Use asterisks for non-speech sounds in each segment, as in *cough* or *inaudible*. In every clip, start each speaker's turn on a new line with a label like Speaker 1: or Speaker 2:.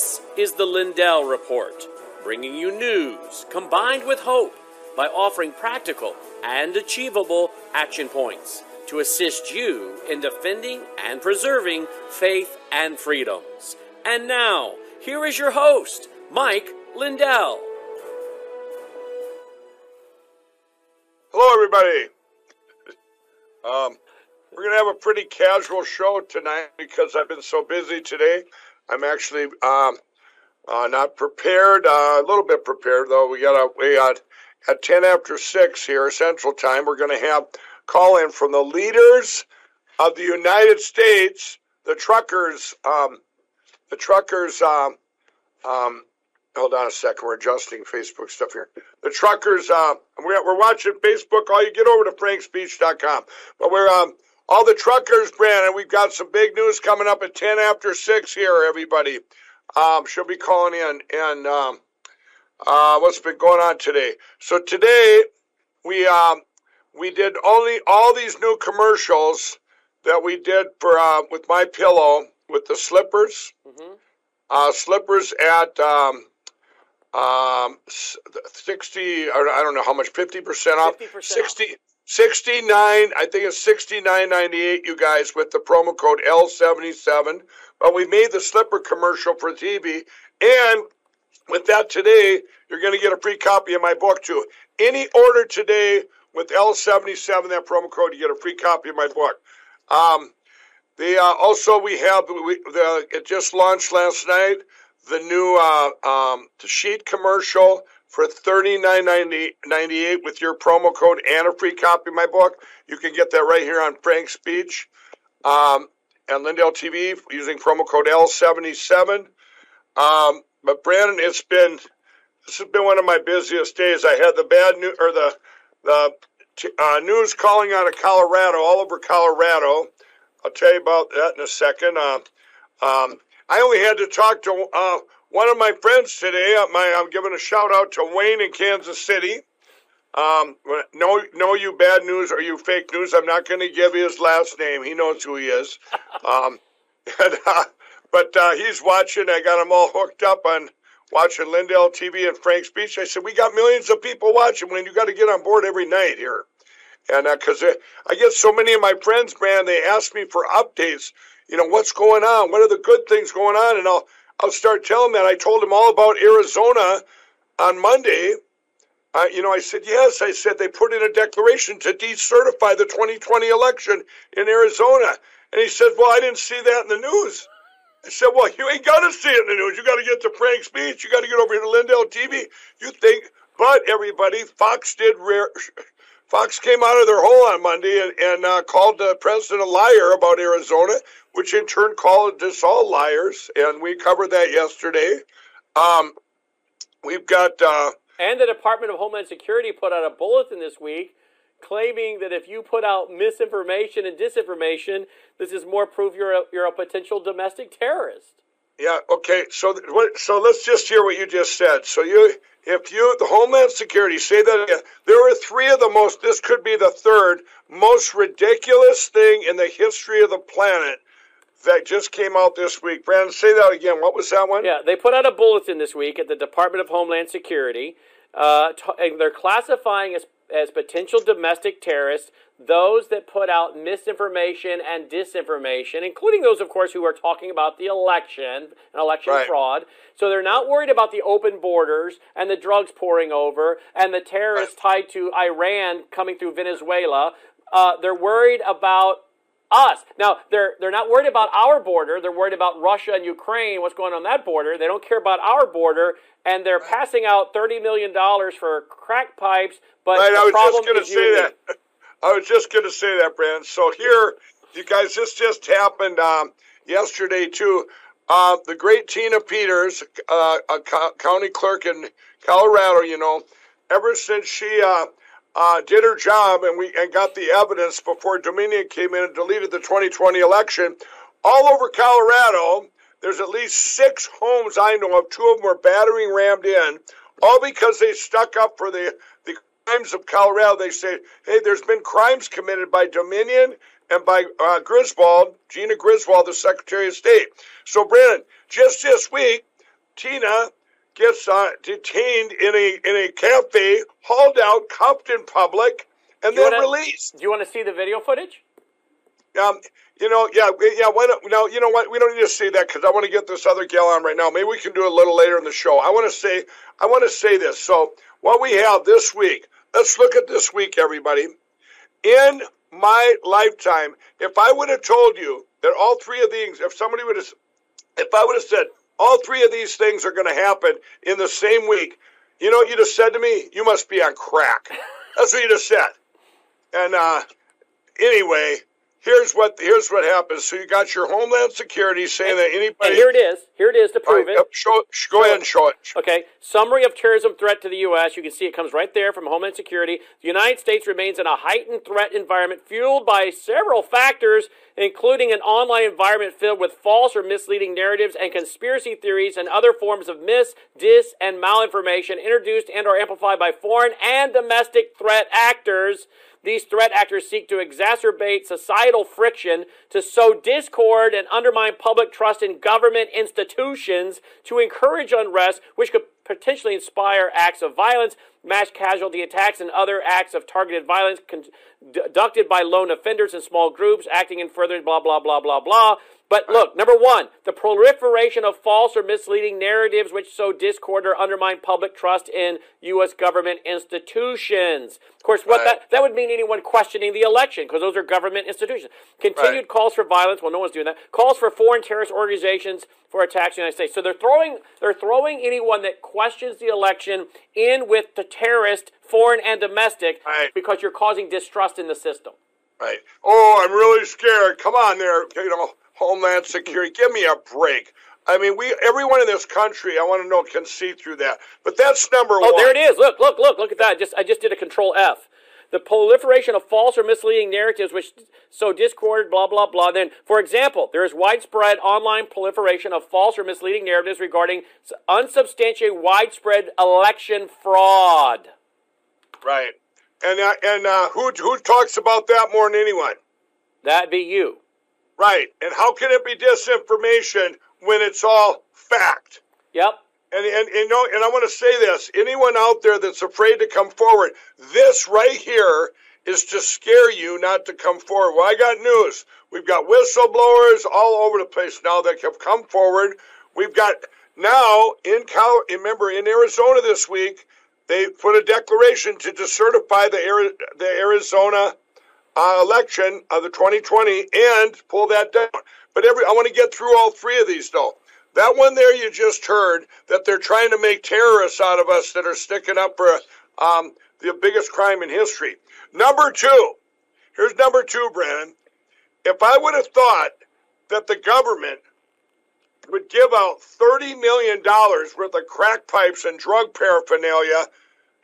Speaker 1: This is the Lindell Report, bringing you news combined with hope by offering practical and achievable action points to assist you in defending and preserving faith and freedoms. And now, here is your host, Mike Lindell.
Speaker 2: Hello, everybody. Um, we're going to have a pretty casual show tonight because I've been so busy today. I'm actually um, uh, not prepared, uh, a little bit prepared though. We got a, we got at 10 after 6 here, Central Time, we're going to have call in from the leaders of the United States, the truckers, um, the truckers, um, um, hold on a second, we're adjusting Facebook stuff here. The truckers, uh, we're, we're watching Facebook. All you get over to frankspeech.com. But we're, um, all the truckers, Brandon, we've got some big news coming up at 10 after 6 here, everybody. Um, she'll be calling in. And um, uh, what's been going on today? So today, we um, we did only all these new commercials that we did for uh, with my pillow with the slippers, mm-hmm. uh, slippers at um, um, 60, I don't know how much, 50% off, 50% 60, off. 69, I think it's 69.98, you guys, with the promo code L77. But we made the slipper commercial for TV. And with that today, you're going to get a free copy of my book, too. Any order today with L77, that promo code, you get a free copy of my book. Um, the uh, also we have we, the, it just launched last night the new uh, um, the sheet commercial for $39.98 with your promo code and a free copy of my book. You can get that right here on Frank's Speech um, and Lindell TV using promo code L77. Um, but Brandon, it's been this has been one of my busiest days. I had the bad news or the the uh, news calling out of Colorado, all over Colorado. I'll tell you about that in a second. Uh, um, I only had to talk to uh, one of my friends today, uh, my, I'm giving a shout out to Wayne in Kansas City. Um, no, no, you bad news or you fake news. I'm not going to give his last name. He knows who he is. um, *laughs* and, uh, but uh, he's watching. I got him all hooked up on watching Lindell TV and Frank's Speech. I said, we got millions of people watching. When you got to get on board every night here. And because uh, I get so many of my friends, man, they ask me for updates. You know, what's going on? What are the good things going on? And I'll I'll start telling that. I told him all about Arizona on Monday. Uh, you know, I said, yes. I said they put in a declaration to decertify the 2020 election in Arizona. And he said, well, I didn't see that in the news. I said, well, you ain't got to see it in the news. You got to get to Frank's Speech. You got to get over here to Lindell TV. You think, but everybody, Fox did rare. Fox came out of their hole on Monday and, and uh, called the president a liar about Arizona which in turn called us all liars, and we covered that yesterday. Um, we've got. Uh,
Speaker 1: and the Department of Homeland Security put out a bulletin this week claiming that if you put out misinformation and disinformation, this is more proof you're a, you're a potential domestic terrorist.
Speaker 2: Yeah. Okay. So so let's just hear what you just said. So you, if you, the Homeland Security, say that again. There are three of the most. This could be the third most ridiculous thing in the history of the planet that just came out this week. Brandon, say that again. What was that one?
Speaker 1: Yeah, they put out a bulletin this week at the Department of Homeland Security. Uh, t- they're classifying as, as potential domestic terrorists those that put out misinformation and disinformation, including those, of course, who are talking about the election and election right. fraud. So they're not worried about the open borders and the drugs pouring over and the terrorists right. tied to Iran coming through Venezuela. Uh, they're worried about us. Now, they're, they're not worried about our border. They're worried about Russia and Ukraine, what's going on that border. They don't care about our border, and they're passing out $30 million for crack pipes, but right, the problem is say
Speaker 2: that. I was just going to *laughs* say that, Brandon. So here, you guys, this just happened um, yesterday, too. Uh, the great Tina Peters, uh, a co- county clerk in Colorado, you know, ever since she uh, uh, did her job and we and got the evidence before Dominion came in and deleted the 2020 election. All over Colorado, there's at least six homes I know of. Two of them were battering rammed in, all because they stuck up for the the crimes of Colorado. They say, hey, there's been crimes committed by Dominion and by uh, Griswold, Jena Griswold, the Secretary of State. So, Brandon, just this week, Tina gets uh, detained in a in a cafe, hauled out, cuffed in public, and then
Speaker 1: wanna-
Speaker 2: released.
Speaker 1: Do you want to see the video footage?
Speaker 2: Um, you know, yeah, yeah. Why don't now? You know what? We don't need to see that because I want to get this other gal on right now. Maybe we can do it a little later in the show. I want to say, I want to say this. So, what we have this week. Let's look at this week, everybody. In my lifetime, if I would have told you that all three of these, if somebody would have, if I would have said all three of these things are going to happen in the same week, you know what you just said to me? You must be on crack. That's what you just said. And uh, anyway, here's what here's what happens. So you got your Homeland Security saying that
Speaker 1: And
Speaker 2: anybody.
Speaker 1: here it is. Here it is to
Speaker 2: All right,
Speaker 1: prove it.
Speaker 2: yep, show, sh- go ahead and show it.
Speaker 1: Okay, summary of terrorism threat to the U.S. You can see it comes right there from Homeland Security. The United States remains in a heightened threat environment fueled by several factors, including an online environment filled with false or misleading narratives and conspiracy theories and other forms of mis, dis, and malinformation introduced and or amplified by foreign and domestic threat actors. These threat actors seek to exacerbate societal friction, to sow discord and undermine public trust in government institutions, to encourage unrest, which could potentially inspire acts of violence, mass casualty attacks, and other acts of targeted violence conducted by lone offenders in small groups, acting in further blah, blah, blah, blah, blah. But look, number one, the proliferation of false or misleading narratives which sow discord or undermine public trust in U.S. government institutions. Of course, what
Speaker 2: Right.
Speaker 1: that, that would mean anyone questioning the election, because those are government institutions. Continued
Speaker 2: Right.
Speaker 1: calls for violence. Well, no one's doing that. Calls for foreign terrorist organizations for attacks in the United States. So they're throwing they're throwing anyone that questions the election in with the terrorist, foreign and domestic,
Speaker 2: Right.
Speaker 1: because you're causing distrust in the system.
Speaker 2: Right. Oh, I'm really scared. Come on there, you know, Homeland *laughs* Security. Give me a break. I mean, we everyone in this country, I want to know, can see through that. But that's number
Speaker 1: Oh,
Speaker 2: one.
Speaker 1: there it is. Look, look, look, look at that. Just I just did a control F. The proliferation of false or misleading narratives which so discord, blah, blah, blah. Then, for example, there is widespread online proliferation of false or misleading narratives regarding unsubstantiated widespread election fraud.
Speaker 2: Right. And uh, and uh, who who talks about that more than anyone?
Speaker 1: That'd be you.
Speaker 2: Right. And how can it be disinformation when it's all fact?
Speaker 1: Yep.
Speaker 2: And and, and no, and I want to say this: anyone out there that's afraid to come forward, this right here is to scare you not to come forward. Well, I got news. We've got whistleblowers all over the place now that have come forward. We've got now in Cal. Remember, in Arizona this week, they put a declaration to decertify the Ari- the Arizona uh, election of the 2020 and pull that down. But every I want to get through all three of these though. That one there you just heard that they're trying to make terrorists out of us that are sticking up for um, the biggest crime in history. Number two, here's number two, Brandon. If I would have thought that the government would give out $30 million worth of crack pipes and drug paraphernalia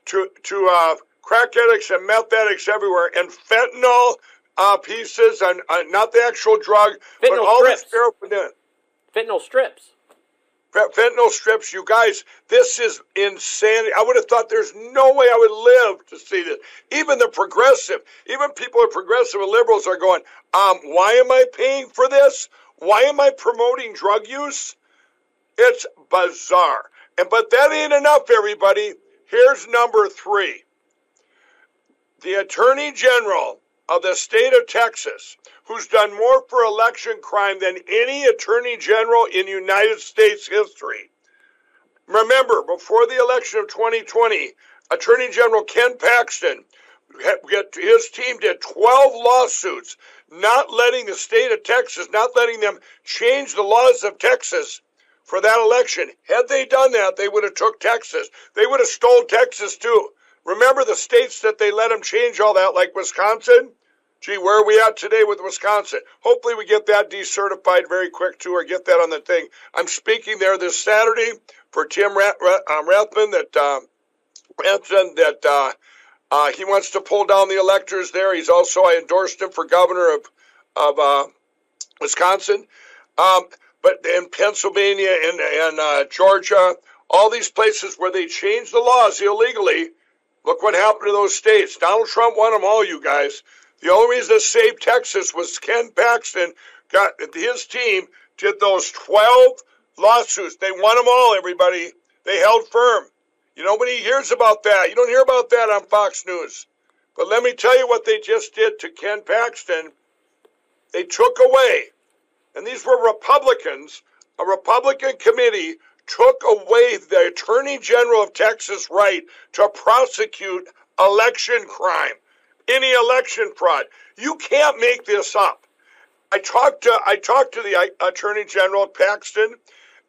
Speaker 2: to, to uh, crack addicts and meth addicts everywhere, and fentanyl uh, pieces, and uh, not the actual drug, but
Speaker 1: Fentanyl
Speaker 2: all this
Speaker 1: strips.
Speaker 2: paraphernalia.
Speaker 1: Fentanyl strips.
Speaker 2: Fentanyl strips, you guys, this is insanity. I would have thought there's no way I would live to see this. Even the progressive, even people who are progressive and liberals are going, um, why am I paying for this? Why am I promoting drug use? It's bizarre. And but that ain't enough, everybody. Here's number three. The Attorney General of the state of Texas, who's done more for election crime than any Attorney General in United States history. Remember, before the election of 2020, Attorney General Ken Paxton, his team did 12 lawsuits, not letting the state of Texas, not letting them change the laws of Texas for that election. Had they done that, they would have took Texas. They would have stole Texas too. Remember the states that they let them change all that, like Wisconsin? Gee, where are we at today with Wisconsin? Hopefully, we get that decertified very quick too, or get that on the thing. I'm speaking there this Saturday for Tim Rath, um, Rathman that uh, Rathman that uh, uh, he wants to pull down the electors there. He's also I endorsed him for governor of of uh, Wisconsin, um, but in Pennsylvania and and uh, Georgia, all these places where they changed the laws illegally. Look what happened to those states. Donald Trump won them all, you guys. The only reason to save Texas was Ken Paxton got his team did those 12 lawsuits. They won them all, everybody. They held firm. You nobody hears about that. You don't hear about that on Fox News. But let me tell you what they just did to Ken Paxton. They took away, and these were Republicans, a Republican committee took away the Attorney General of Texas' right to prosecute election crime, any election fraud. You can't make this up. I talked to I talked to the uh, Attorney General Paxton.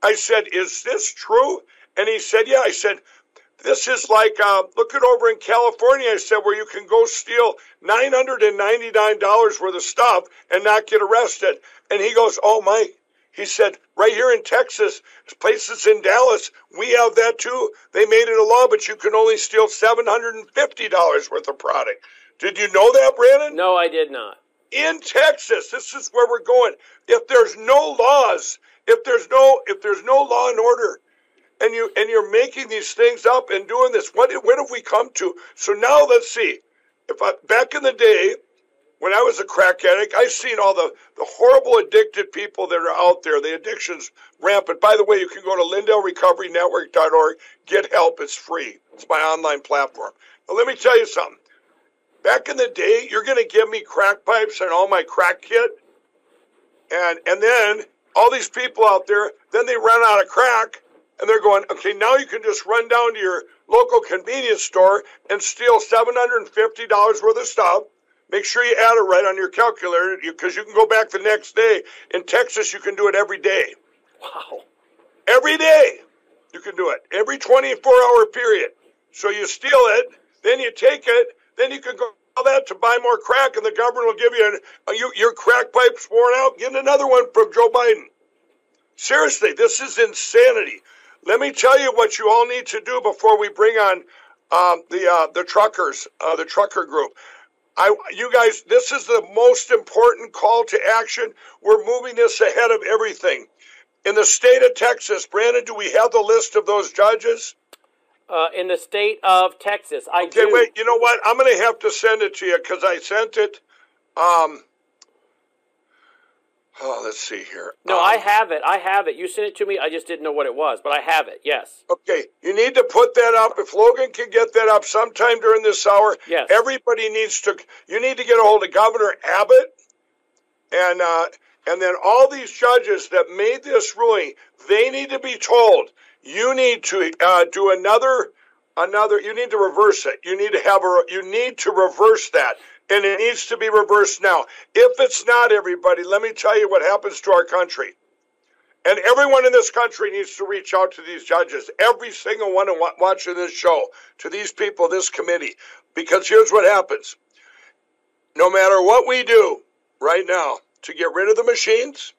Speaker 2: I said, "Is this true?" And he said, "Yeah." I said, "This is like uh, look at over in California." I said, "Where you can go steal nine hundred and ninety nine dollars worth of stuff and not get arrested." And he goes, "Oh, Mike." He said, right here in Texas, places in Dallas, we have that too. They made it a law, but you can only steal $750 worth of product. Did you know that, Brandon?
Speaker 1: No, I did not.
Speaker 2: In Texas, this is where we're going. If there's no laws, if there's no if there's no law and order, and you and you're making these things up and doing this, what what have we come to? So now let's see. If I, back in the day, when I was a crack addict, I've seen all the, the horrible addicted people that are out there. The addiction's rampant. By the way, you can go to LindellRecoveryNetwork.org, get help. It's free. It's my online platform. Now, let me tell you something. Back in the day, you're going to give me crack pipes and all my crack kit. And, and then all these people out there, then they run out of crack and they're going, okay, now you can just run down to your local convenience store and steal $750 worth of stuff Make sure you add it right on your calculator because you can go back the next day. In Texas, you can do it every day.
Speaker 1: Wow.
Speaker 2: Every day you can do it. Every 24 hour period. So you steal it, then you take it, then you can go all that to buy more crack, and the government will give you, an, you your crack pipe's worn out. Get another one from Joe Biden. Seriously, this is insanity. Let me tell you what you all need to do before we bring on um, the uh, the truckers, uh, the trucker group. I, you guys, this is the most important call to action. We're moving this ahead of everything. In the state of Texas, Brandon, do we have the list of those judges?
Speaker 1: Uh, in the state of Texas, I
Speaker 2: okay,
Speaker 1: do.
Speaker 2: wait. You know what? I'm going to have to send it to you because I sent it. Um, Oh, let's see here.
Speaker 1: No,
Speaker 2: um,
Speaker 1: I have it. I have it. You sent it to me. I just didn't know what it was, but I have it. Yes.
Speaker 2: Okay, you need to put that up. If Logan can get that up sometime during this hour,
Speaker 1: yes.
Speaker 2: everybody needs to. You need to get a hold of Governor Abbott, and uh, and then all these judges that made this ruling, they need to be told. You need to uh, do another another. You need to reverse it. You need to have a. You need to reverse that and it needs to be reversed now. If it's not, everybody, let me tell you what happens to our country. And everyone in this country needs to reach out to these judges, every single one watching this show, to these people, this committee, because here's what happens. No matter what we do right now to get rid of the machines,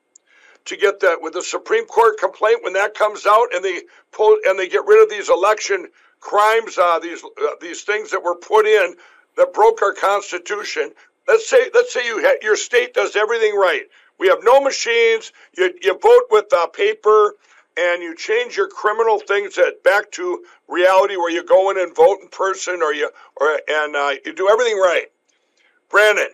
Speaker 2: to get that with the Supreme Court complaint when that comes out, and they pull and they get rid of these election crimes, uh, these uh, these things that were put in that broke our Constitution. Let's say, let's say you ha- your state does everything right. We have no machines. You, you vote with uh, paper, and you change your criminal things that back to reality, where you go in and vote in person, or you or and uh, you do everything right. Brandon,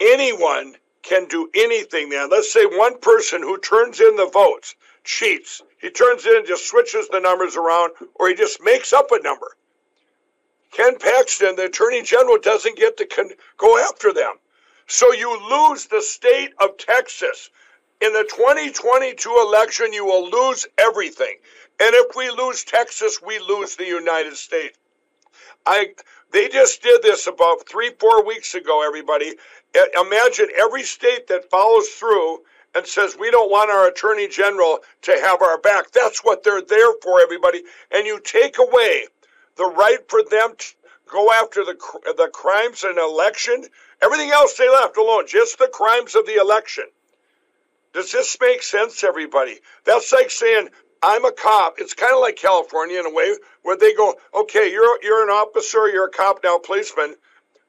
Speaker 2: anyone can do anything. Then let's say one person who turns in the votes cheats. He turns in, just switches the numbers around, or he just makes up a number. Ken Paxton, the Attorney General, doesn't get to con- go after them. So you lose the state of Texas. In the 2022 election, you will lose everything. And if we lose Texas, we lose the United States. I they just did this about three, four weeks ago, everybody. Imagine every state that follows through and says we don't want our attorney general to have our back. That's what they're there for, everybody. And you take away the right for them to go after the the crimes in election. Everything else they left alone, just the crimes of the election. Does this make sense, everybody? That's like saying I'm a cop. It's kind of like California in a way, where they go, okay, you're you're an officer, you're a cop now, policeman,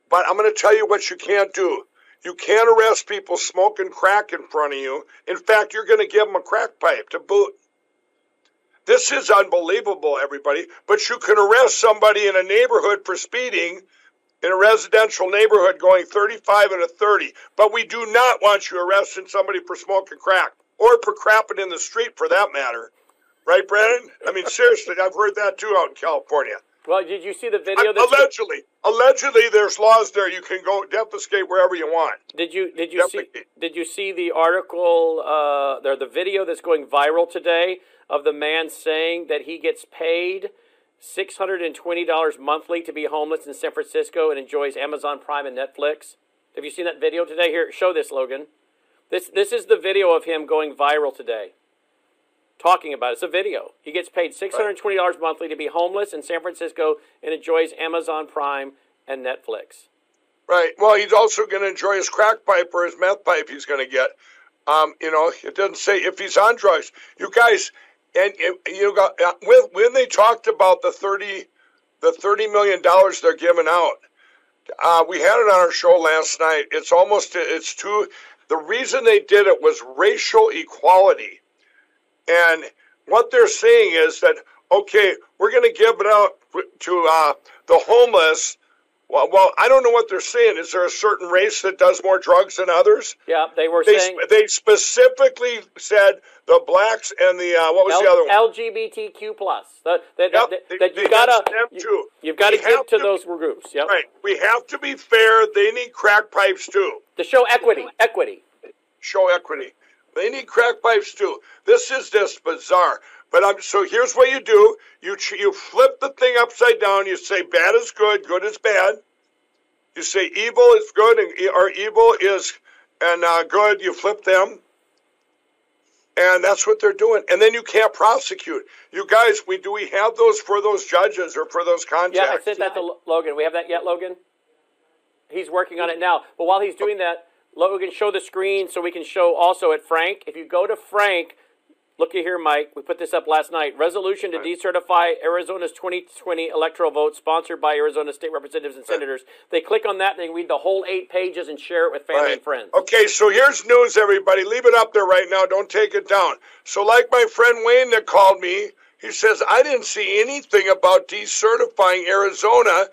Speaker 2: but I'm going to tell you what you can't do. You can't arrest people smoking crack in front of you. In fact, you're going to give them a crack pipe to boot. This is unbelievable, everybody. But you can arrest somebody in a neighborhood for speeding in a residential neighborhood going 35 and a 30. But we do not want you arresting somebody for smoking crack. or for crapping in the street for that matter. Right, Brandon? I mean, seriously, I've heard that too out in California.
Speaker 1: Well, did you see the video?
Speaker 2: I, allegedly, allegedly, there's laws there. You can go defecate wherever you want.
Speaker 1: Did you did you defecate. see did you see the article uh, there the video that's going viral today of the man saying that he gets paid six hundred and twenty dollars monthly to be homeless in San Francisco and enjoys Amazon Prime and Netflix? Have you seen that video today? Here, show this, Logan. This this is the video of him going viral today talking about it. It's a video. He gets paid $620 right. monthly to be homeless in San Francisco and enjoys Amazon Prime and Netflix.
Speaker 2: Right. Well, he's also going to enjoy his crack pipe or his meth pipe he's going to get. Um, you know, it doesn't say if he's on drugs. You guys, and you got uh, when when they talked about the thirty, the thirty million dollars they're giving out. Uh, we had it on our show last night. It's almost it's too. The reason they did it was racial equality. And what they're saying is that, okay, we're going to give it out to uh, the homeless. Well, well, I don't know what they're saying. Is there a certain race that does more drugs than others?
Speaker 1: Yeah, they were
Speaker 2: they,
Speaker 1: saying.
Speaker 2: They specifically said the blacks and the uh, what was
Speaker 1: L-
Speaker 2: the other one?
Speaker 1: LGBTQ plus. That, that, yep, that, that you gotta you, you've got to give to, those groups. Yep.
Speaker 2: Right. We have to be fair. They need crack pipes too.
Speaker 1: To show equity. Equity.
Speaker 2: Show equity. They need crack pipes too. This is just bizarre. But I'm so here's what you do: you you flip the thing upside down. You say bad is good, good is bad. You say evil is good, and or evil is and uh, good. You flip them, and that's what they're doing. And then you can't prosecute. You guys, we do we have those for those judges or for those contracts?
Speaker 1: Yeah, I sent that to Logan. We have that yet, Logan? He's working on it now. But while he's doing that, can show the screen so we can show also at Frank. If you go to Frank, look at here, Mike. We put this up last night. Resolution to decertify Arizona's 2020 electoral vote, sponsored by Arizona state representatives and senators. They click on that, and they read the whole eight pages and share it with family right. and friends.
Speaker 2: Okay, so here's news, everybody. Leave it up there right now. Don't take it down. So, like my friend Wayne that called me, he says, I didn't see anything about decertifying Arizona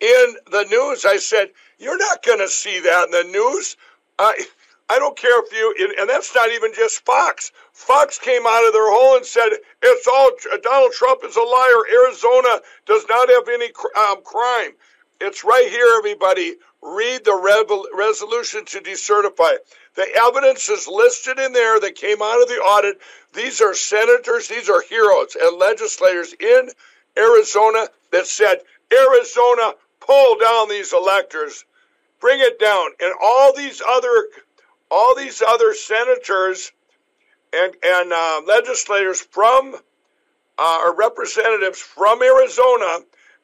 Speaker 2: in the news. I said, You're not going to see that in the news. I I don't care if you, and that's not even just Fox. Fox came out of their hole and said it's all Donald Trump is a liar. Arizona does not have any um, crime. It's right here, everybody. Read the resolution to decertify. The evidence is listed in there that came out of the audit. These are senators, these are heroes and legislators in Arizona that said, Arizona, pull down these electors bring it down. And all these other, all these other senators and and uh, legislators from uh, or representatives from Arizona,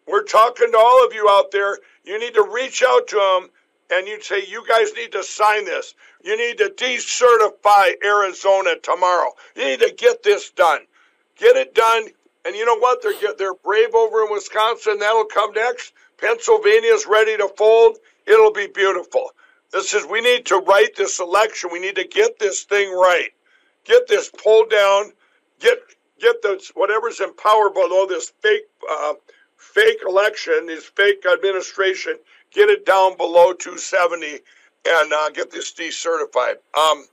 Speaker 2: we're talking to all of you out there. You need to reach out to them and you'd say, you guys need to sign this. You need to decertify Arizona tomorrow. You need to get this done. Get it done. And you know what? They're they're brave over in Wisconsin. That'll come next. Pennsylvania's ready to fold. It'll be beautiful. This is, we need to write this election. We need to get this thing right. Get this pulled down. Get, get the, whatever's in power below this fake, uh, fake election, this fake administration, get it down below 270 and uh, get this decertified. Um,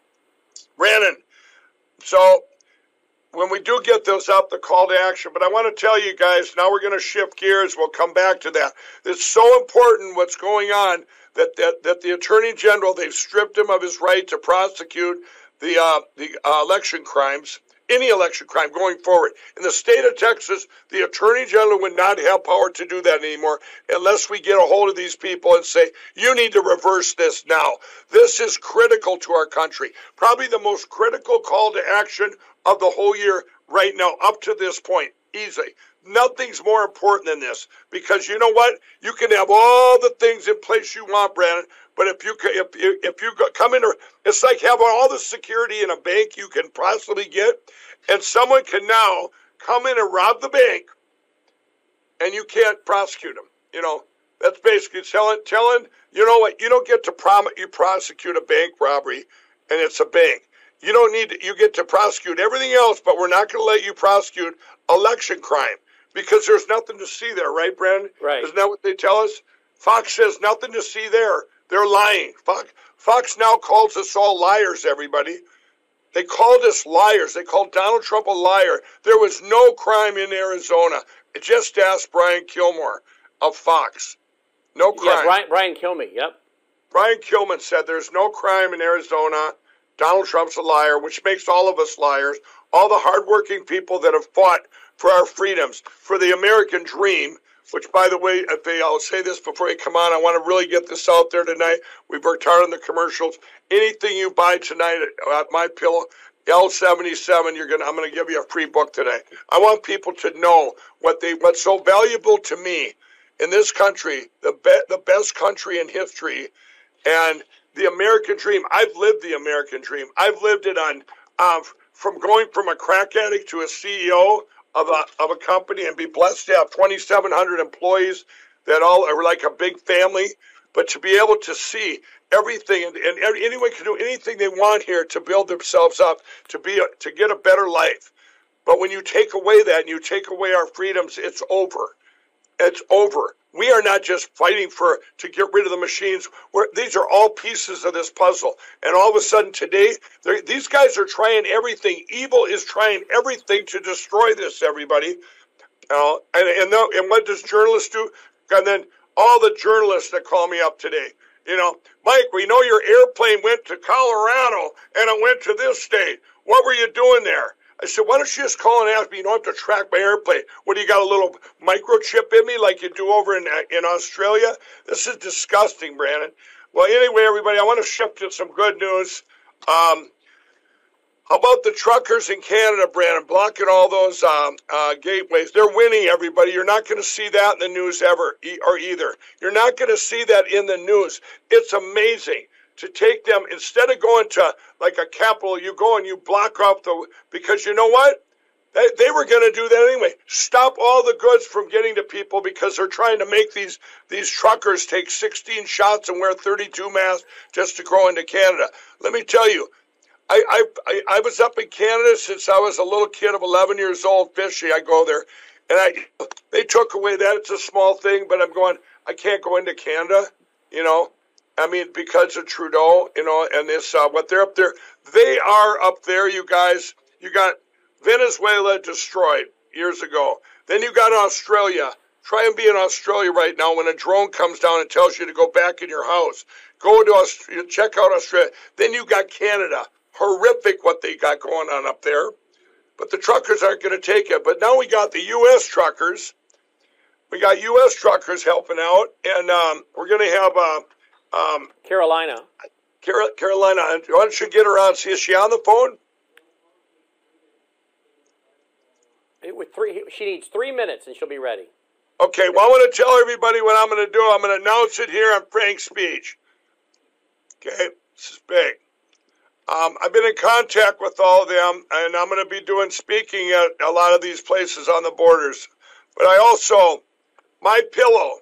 Speaker 2: Brandon, so when we do get those up, the call to action. But I want to tell you guys, now we're going to shift gears. We'll come back to that. It's so important what's going on that, that, that the Attorney General, they've stripped him of his right to prosecute the, uh, the uh, election crimes, any election crime going forward. In the state of Texas, the Attorney General would not have power to do that anymore unless we get a hold of these people and say, you need to reverse this now. This is critical to our country. Probably the most critical call to action of the whole year right now up to this point. Easy. Nothing's more important than this because you know what? You can have all the things in place you want, Brandon. But if you if if you come in, it's like having all the security in a bank you can possibly get, and someone can now come in and rob the bank, and you can't prosecute them. You know that's basically telling telling you know what you don't get to prom you prosecute a bank robbery, and it's a bank. You don't need to, you get to prosecute everything else, but we're not going to let you prosecute election crime because there's nothing to see there, right, Brandon?
Speaker 1: Right.
Speaker 2: Isn't that what they tell us? Fox says nothing to see there. They're lying. Fox, Fox now calls us all liars, everybody. They called us liars. They called Donald Trump a liar. There was no crime in Arizona. Just ask Brian Kilmeade of Fox. No crime.
Speaker 1: Yeah, Brian, Brian Kilmeade, yep.
Speaker 2: Brian Kilmeade said there's no crime in Arizona. Donald Trump's a liar, which makes all of us liars. All the hardworking people that have fought for our freedoms, for the American dream, which, by the way, I'll say this before you come on. I want to really get this out there tonight. We've worked hard on the commercials. Anything you buy tonight at My Pillow, L77, you're gonna. I'm gonna give you a free book today. I want people to know what they what's so valuable to me in this country, the be, the best country in history, and the American dream. I've lived the American dream. I've lived it on uh, from going from a crack addict to a CEO of a, of a company and be blessed to have 2,700 employees that all are like a big family. But to be able to see everything and, and anyone can do anything they want here to build themselves up to be a, to get a better life. But when you take away that and you take away our freedoms, it's over. It's over. We are not just fighting for to get rid of the machines. We're, these are all pieces of this puzzle. And all of a sudden today, these guys are trying everything. Evil is trying everything to destroy this. Everybody, uh, and and, the, and what does journalists do? And then all the journalists that call me up today. You know, Mike, we know your airplane went to Colorado and it went to this state. What were you doing there? I said, why don't you just call and ask me? You don't have to track my airplane. What do you got a little microchip in me like you do over in in Australia? This is disgusting, Brandon. Well, anyway, everybody, I want to shift to some good news. Um, how about the truckers in Canada, Brandon, blocking all those um, uh, gateways? They're winning, everybody. You're not going to see that in the news ever, or either. You're not going to see that in the news. It's amazing to take them instead of going to like a capital, you go and you block off the because you know what? They, they were going to do that anyway. Stop all the goods from getting to people because they're trying to make these these truckers take 16 shots and wear 32 masks just to go into Canada. Let me tell you, I, I, I was up in Canada since I was a little kid of 11 years old fishing. I go there, and I they took away that. It's a small thing, but I'm going. I can't go into Canada. You know, I mean, because of Trudeau, you know, and this, uh, what they're up there, they are up there, you guys. You got Venezuela destroyed years ago. Then you got Australia. Try and be in Australia right now when a drone comes down and tells you to go back in your house. Go to Australia, check out Australia. Then you got Canada. Horrific what they got going on up there. But the truckers aren't going to take it. But now we got the U.S. truckers. We got U.S. truckers helping out, and um, we're going to have. Uh, um,
Speaker 1: Carolina.
Speaker 2: Car- Carolina. Why don't you get her on? See, is she on the phone?
Speaker 1: It, with three, she needs three minutes and she'll be ready.
Speaker 2: Okay, well, I want to tell everybody what I'm going to do. I'm going to announce it here on Frank's speech. Okay, this is big. Um, I've been in contact with all of them, and I'm going to be doing speaking at a lot of these places on the borders. But I also, my pillow,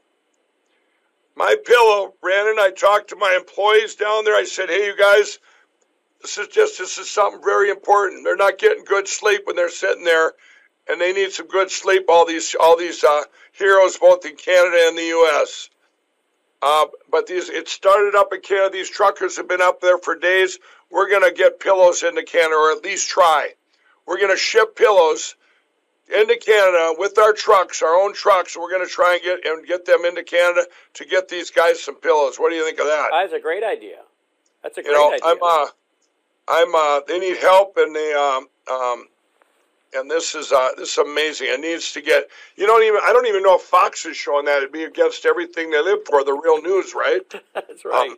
Speaker 2: my pillow, Brandon. I talked to my employees down there. I said, "Hey, you guys, this is just this is something very important. They're not getting good sleep when they're sitting there, and they need some good sleep. All these all these uh, heroes, both in Canada and the U.S. Uh, but these it started up in Canada. These truckers have been up there for days. We're gonna get pillows into Canada, or at least try. We're gonna ship pillows into Canada with our trucks, our own trucks. We're going to try and get and get them into Canada to get these guys some pillows. What do you think of that?
Speaker 1: That's a great idea. That's a great you know, idea.
Speaker 2: I'm uh, I'm uh, they need help and they um um and this is uh this is amazing. It needs to get you don't even I don't even know if Fox is showing that. It'd be against everything they live for, the real news, right? *laughs*
Speaker 1: That's right. Um,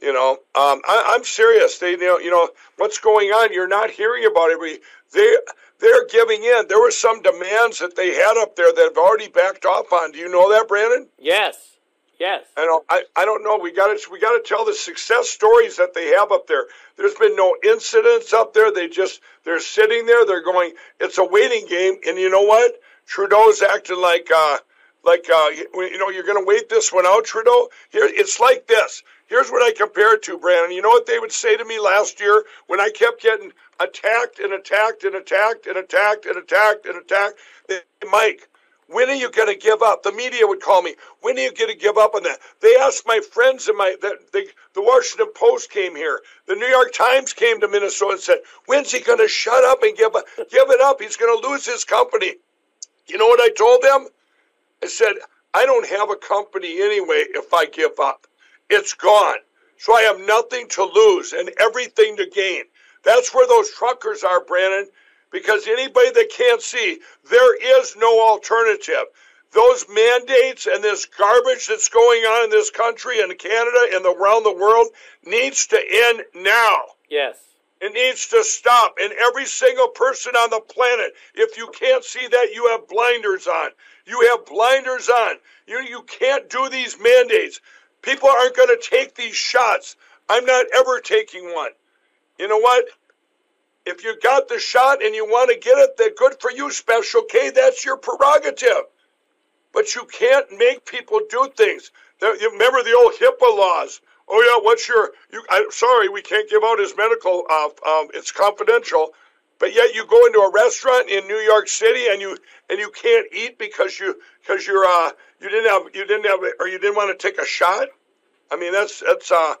Speaker 2: you know, um, I, am serious. They, you know, you know what's going on. You're not hearing about it. They, they're giving in. There were some demands that they had up there that have already backed off on. Do you know that, Brandon?
Speaker 1: Yes. Yes.
Speaker 2: I don't. I, I don't know. We got to we got to tell the success stories that they have up there. There's been no incidents up there. They just they're sitting there. They're going. It's a waiting game. And you know what? Trudeau's acting like uh like uh you know you're going to wait this one out, Trudeau. Here it's like this. Here's what I compare it to, Brandon. You know what they would say to me last year when I kept getting attacked and attacked and attacked and attacked and attacked and attacked? Mike, when are you going to give up? The media would call me. When are you going to give up on that? They asked my friends and my the, the, the Washington Post came here. The New York Times came to Minnesota and said, "When's he going to shut up and give give it up? He's going to lose his company." You know what I told them? I said, "I don't have a company anyway. If I give up, it's gone. So I have nothing to lose and everything to gain." That's where those truckers are, Brandon because anybody that can't see, there is no alternative. Those mandates and this garbage that's going on in this country and Canada and around the world needs to end now.
Speaker 1: Yes.
Speaker 2: It needs to stop. And every single person on the planet, if you can't see that, you have blinders on. You have blinders on. You, you can't do these mandates. People aren't going to take these shots. I'm not ever taking one. You know what? If you got the shot and you want to get it, then good for you, Special K. That's your prerogative. But you can't make people do things. Remember the old HIPAA laws? Oh yeah, what's your? You, I'm sorry, we can't give out his medical. Uh, um, it's confidential. But yet you go into a restaurant in New York City and you and you can't eat because you because you're uh you didn't have you didn't have or you didn't want to take a shot. I mean that's that's uh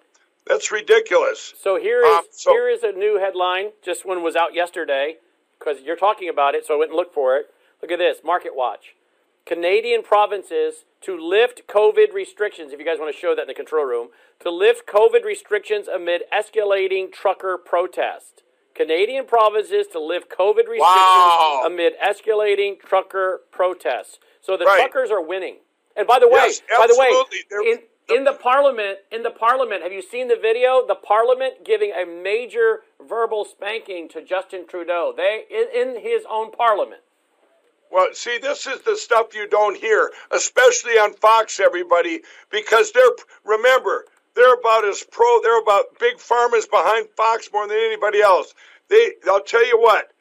Speaker 2: that's ridiculous.
Speaker 1: So here is um, so, here is a new headline. Just one was out yesterday because you're talking about it, so I went and looked for it. Look at this, Market Watch. Canadian provinces to lift COVID restrictions. If you guys want to show that in the control room, to lift COVID restrictions amid escalating trucker protest. Canadian provinces to lift COVID restrictions wow. amid escalating trucker protests. So the right. truckers are winning. And by the way, yes, by the way, in, in the parliament, in the parliament, have you seen the video? The parliament giving a major verbal spanking to Justin Trudeau. They in his own parliament.
Speaker 2: Well, see, this is the stuff you don't hear, especially on Fox, everybody, because they're remember they're about as pro. They're about big pharma behind Fox more than anybody else. They, I'll tell you what,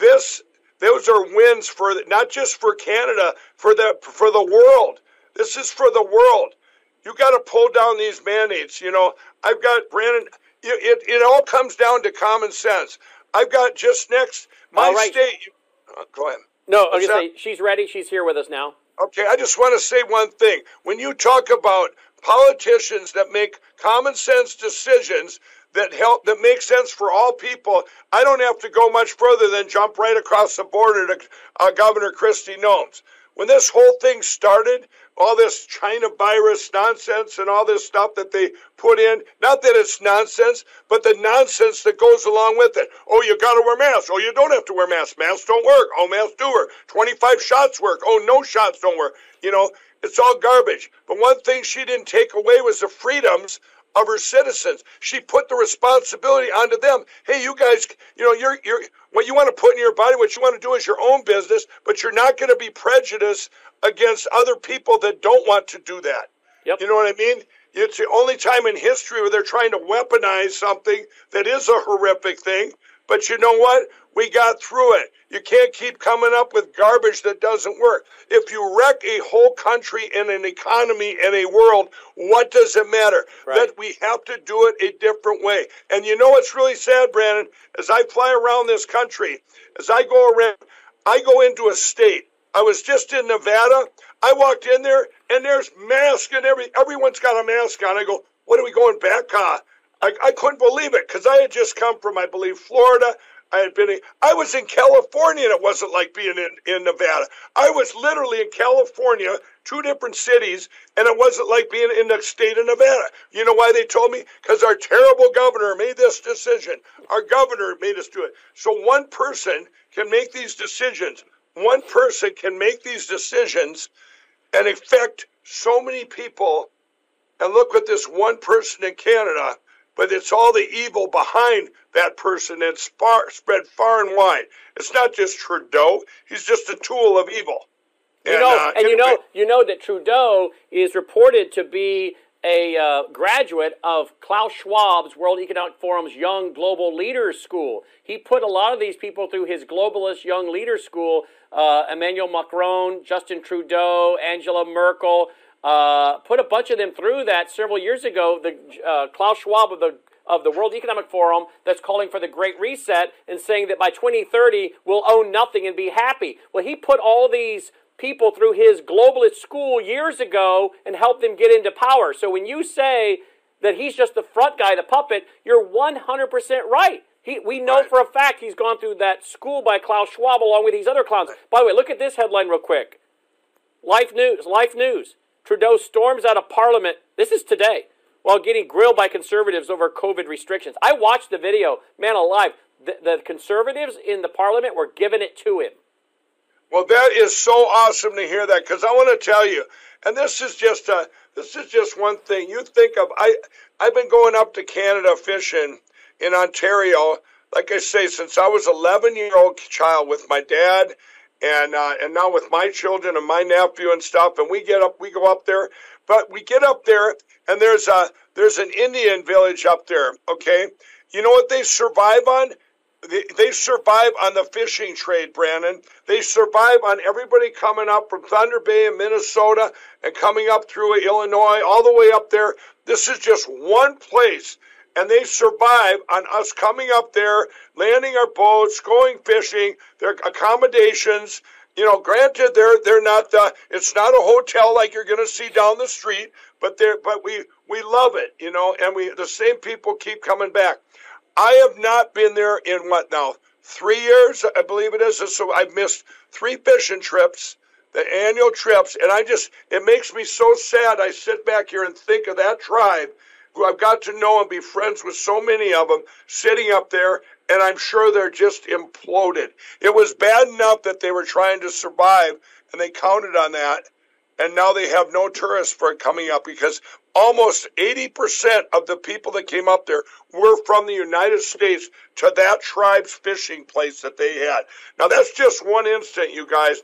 Speaker 2: this those are wins for not just for Canada, for the for the world. This is for the world you got to pull down these mandates. You know, I've got Brandon. It, it, it all comes down to common sense. I've got just next my right. state. Uh, go ahead.
Speaker 1: No, I was going to say she's ready. She's here with us now.
Speaker 2: Okay, I just want to say one thing. When you talk about politicians that make common sense decisions that help that make sense for all people, I don't have to go much further than jump right across the border to uh, Governor Kristi Noem. When this whole thing started, all this China virus nonsense and all this stuff that they put in. Not that it's nonsense, but the nonsense that goes along with it. Oh, you got to wear masks. Oh, you don't have to wear masks. Masks don't work. Oh, masks do work. 25 shots work. Oh, no shots don't work. You know, it's all garbage. But one thing she didn't take away was the freedoms of her citizens. She put the responsibility onto them. Hey, you guys, you know, you're you're what you want to put in your body, what you want to do is your own business, but you're not going to be prejudiced against other people that don't want to do that. Yep. You know what I mean? It's the only time in history where they're trying to weaponize something that is a horrific thing. But you know what? We got through it. You can't keep coming up with garbage that doesn't work. If you wreck a whole country and an economy and a world, what does it matter? Right. That we have to do it a different way. And you know what's really sad, Brandon? As I fly around this country, as I go around, I go into a state I was just in Nevada. I walked in there and there's masks and every everyone's got a mask on. I go, what are we going back? Uh, I, I couldn't believe it because I had just come from, I believe, Florida. I had been, in, I was in California and it wasn't like being in, in Nevada. I was literally in California, two different cities, and it wasn't like being in the state of Nevada. You know why they told me? Because our terrible governor made this decision. Our governor made us do it. So one person can make these decisions one person can make these decisions and affect so many people. And look at this one person in Canada, but it's all the evil behind that person that's far, spread far and wide. It's not just Trudeau; he's just a tool of evil.
Speaker 1: You and, know, uh, and you know, you know that Trudeau is reported to be a uh, graduate of Klaus Schwab's World Economic Forum's Young Global Leaders School. He put a lot of these people through his Globalist Young Leaders School. Uh, Emmanuel Macron, Justin Trudeau, Angela Merkel, uh, put a bunch of them through that several years ago. The uh, Klaus Schwab of the of the World Economic Forum that's calling for the Great Reset and saying that by 2030 we'll own nothing and be happy. Well, he put all these people through his globalist school years ago and helped them get into power. So when you say that he's just the front guy, the puppet, you're 100% right. He, we know right. for a fact he's gone through that school by Klaus Schwab along with these other clowns. By the way, look at this headline real quick. Life News, Life News. Trudeau storms out of Parliament. This is today while getting grilled by conservatives over COVID restrictions. I watched the video. Man alive, the, the conservatives in the Parliament were giving it to him.
Speaker 2: Well, that is so awesome to hear that because I want to tell you, and this is just a this is just one thing. You think of I I've been going up to Canada fishing in Ontario, like I say, since I was 11 year old child with my dad, and uh, and now with my children and my nephew and stuff. And we get up, we go up there, but we get up there, and there's a there's an Indian village up there. Okay, you know what they survive on? They, they survive on the fishing trade, Brandon. They survive on everybody coming up from Thunder Bay in Minnesota and coming up through Illinois, all the way up there. This is just one place and they survive on us coming up there, landing our boats, going fishing, their accommodations. You know, granted, they're they're not the. It's not a hotel like you're going to see down the street, but they're but we we love it. You know, and we the same people keep coming back. I have not been there in what now three years, I believe it is. So I've missed three fishing trips, the annual trips, and I just it makes me so sad. I sit back here and think of that tribe who I've got to know and be friends with so many of them sitting up there, and I'm sure they're just imploded. It was bad enough that they were trying to survive, and they counted on that, and now they have no tourists for coming up because almost 80% of the people that came up there were from the United States to that tribe's fishing place that they had. Now that's just one instant, you guys,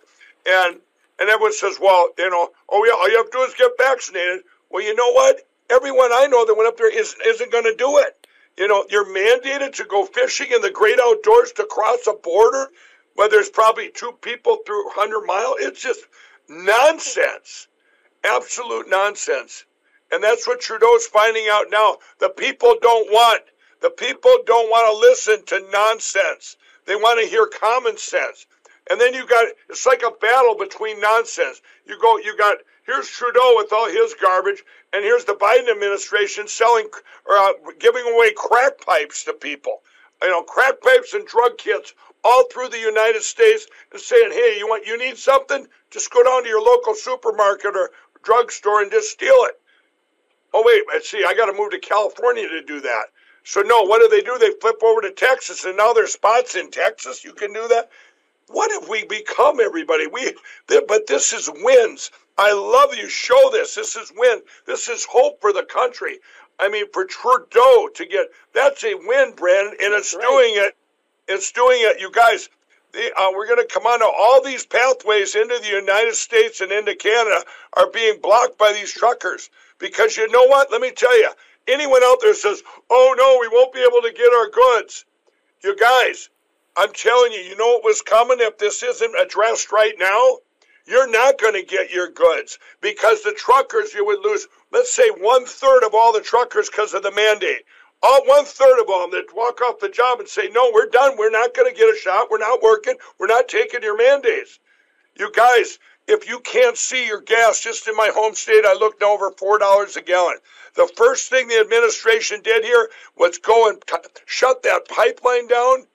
Speaker 2: and and everyone says, well, you know, oh yeah, all you have to do is get vaccinated. Well, you know what? Everyone I know that went up there is, isn't going to do it. You know, you're mandated to go fishing in the great outdoors to cross a border where there's probably two people through 100 mile. It's just nonsense. Absolute nonsense. And that's what Trudeau's finding out now. The people don't want. The people don't want to listen to nonsense. They want to hear common sense. And then you got it's like a battle between nonsense. You go you got Here's Trudeau with all his garbage, and here's the Biden administration selling or uh, giving away crack pipes to people. You know, crack pipes and drug kits all through the United States, and saying, "Hey, you want you need something? Just go down to your local supermarket or drugstore and just steal it." Oh wait, let's see, I got to move to California to do that. So no, what do they do? They flip over to Texas, and now there's spots in Texas. You can do that. What have we become, everybody? We, but this is wins. I love you. Show this. This is win. This is hope for the country. I mean, for Trudeau to get that's a win, Brandon, and it's right. doing it. It's doing it. You guys, the, uh, we're going to come on to all these pathways into the United States and into Canada are being blocked by these truckers because you know what? Let me tell you. Anyone out there says, "Oh no, we won't be able to get our goods." You guys, I'm telling you, you know what was coming if this isn't addressed right now? You're not going to get your goods because the truckers, you would lose, let's say, one third of all the truckers because of the mandate. All one third of them that walk off the job and say, No, we're done. We're not going to get a shot. We're not working. We're not taking your mandates. You guys, if you can't see your gas, just in my home state, I looked over $4 a gallon. The first thing the administration did here was go and t- shut that pipeline down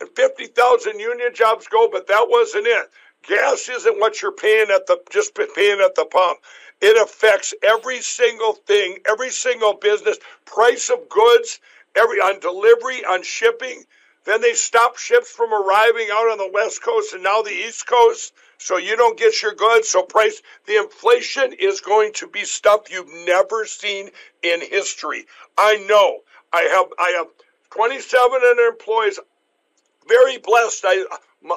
Speaker 2: and 50,000 union jobs go, but that wasn't it. Gas isn't what you're paying at the just paying at the pump. It affects every single thing, every single business, price of goods, every on delivery, on shipping. Then they stop ships from arriving out on the west coast and now the east coast, so you don't get your goods. So price, the inflation is going to be stuff you've never seen in history. I know. I have I have 27 employees very blessed. I,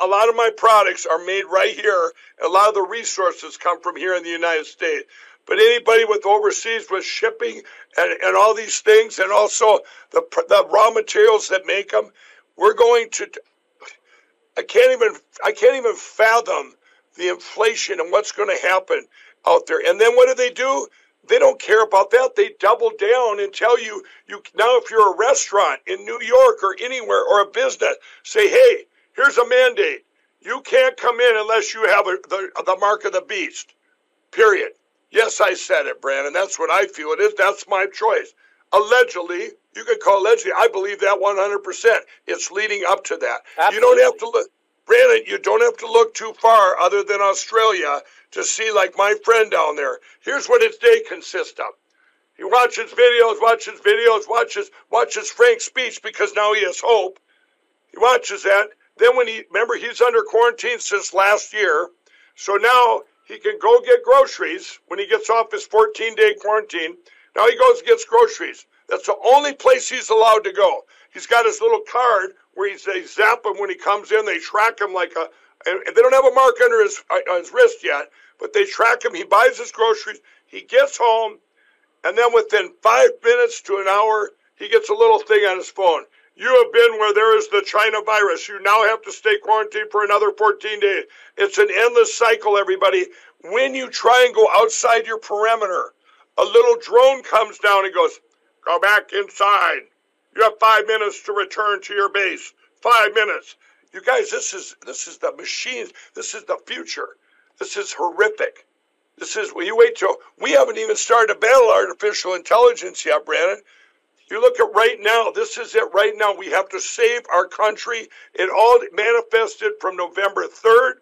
Speaker 2: a lot of my products are made right here. A lot of the resources come from here in the United States. But anybody with overseas with shipping and, and all these things, and also the the raw materials that make them, we're going to. I can't even I can't even fathom the inflation and what's going to happen out there. And then what do they do? They don't care about that. They double down and tell you, you now if you're a restaurant in New York or anywhere or a business, say, hey, here's a mandate. You can't come in unless you have a, the, the mark of the beast. Period. Yes, I said it, Brandon. That's what I feel it is. That's my choice. Allegedly, you could call allegedly. I believe that 100%. It's leading up to that. Absolutely. You don't have to look, Brandon, you don't have to look too far other than Australia to see, like my friend down there. Here's what his day consists of. He watches videos, watches videos, watches watches Frank's Speech because now he has hope. He watches that. Then when he remember he's under quarantine since last year, so now he can go get groceries when he gets off his 14 day quarantine. Now he goes and gets groceries. That's the only place he's allowed to go. He's got his little card where he's, they zap him when he comes in. They track him like a, and they don't have a mark under his, uh, his wrist yet, but they track him. He buys his groceries. He gets home, and then within five minutes to an hour, he gets a little thing on his phone. You have been where there is the China virus. You now have to stay quarantined for another 14 days. It's an endless cycle, everybody. When you try and go outside your perimeter, a little drone comes down and goes, Go back inside. You have five minutes to return to your base. Five minutes. You guys, this is this is the machines. This is the future. This is horrific. This is well, you wait till we haven't even started to battle artificial intelligence yet, Brandon. You look at right now, this is it right now. We have to save our country. It all manifested from November 3rd,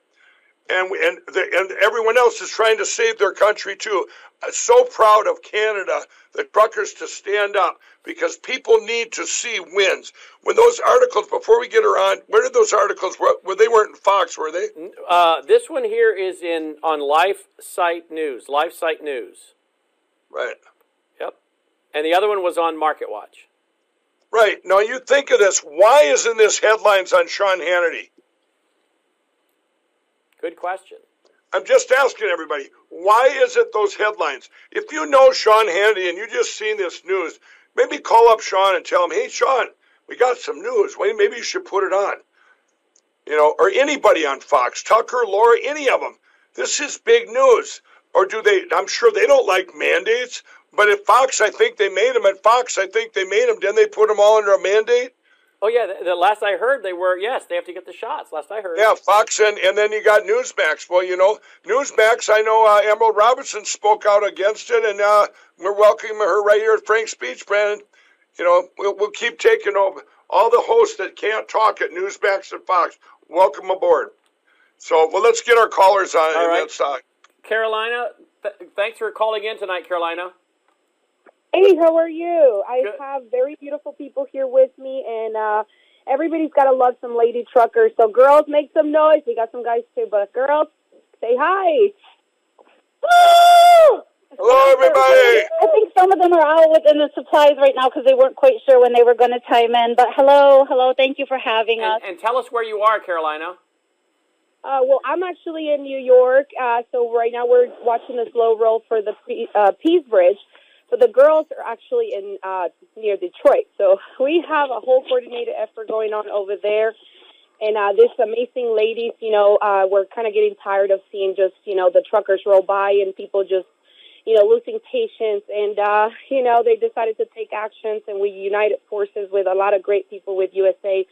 Speaker 2: and, and, the, and everyone else is trying to save their country too. I'm so proud of Canada, the truckers to stand up because people need to see wins. When those articles, before we get her on, where did those articles, were, they weren't in Fox, were they?
Speaker 1: Uh, this one here is in on Life Site News, Life Site News.
Speaker 2: Right. Yep.
Speaker 1: And the other one was on Market Watch.
Speaker 2: Right. Now you think of this. Why isn't this headlines on Sean Hannity?
Speaker 1: Good question.
Speaker 2: I'm just asking everybody, why is it those headlines? If you know Sean Hannity and you just seen this news, maybe call up Sean and tell him, hey, Sean, we got some news. Maybe you should put it on. You know, or anybody on Fox, Tucker, Laura, any of them. This is big news. Or do they, I'm sure they don't like mandates. But at Fox, I think they made them. At Fox, I think they made them. Didn't they put them all under a mandate?
Speaker 1: Oh yeah, the, the, last I heard, they were yes, they have to get the shots. Last I heard.
Speaker 2: Yeah, Fox and and then you got Newsmax. Well, you know, Newsmax. I know uh, Emerald Robinson spoke out against it, and uh, we're welcoming her right here at Frank's Speech, Brandon. You know, we'll we'll keep taking over all the hosts that can't talk at Newsmax and Fox. Welcome aboard. So, well, let's get our callers on all right. side.
Speaker 1: Carolina, th- thanks for calling in tonight, Carolina.
Speaker 3: Hey, how are you? I Good. have very beautiful people here with me, and uh, everybody's got to love some lady truckers. So, girls, make some noise. We got some guys too, but girls, say hi.
Speaker 2: Hello, everybody.
Speaker 3: I think some of them are out within the supplies right now because they weren't quite sure when they were going to chime in. But hello, hello, thank you for having
Speaker 1: and,
Speaker 3: us.
Speaker 1: And tell us where you are, Carolina.
Speaker 3: Uh, well, I'm actually in New York, uh, so right now we're watching the slow roll for the uh, Peace Bridge. But the girls are actually in uh, near Detroit, so *laughs* we have a whole coordinated effort going on over there. And uh, this amazing ladies, you know, uh, we're kind of getting tired of seeing just you know the truckers roll by and people just you know losing patience. And uh, *laughs* you know they decided to take actions, and we united forces with a lot of great people with USA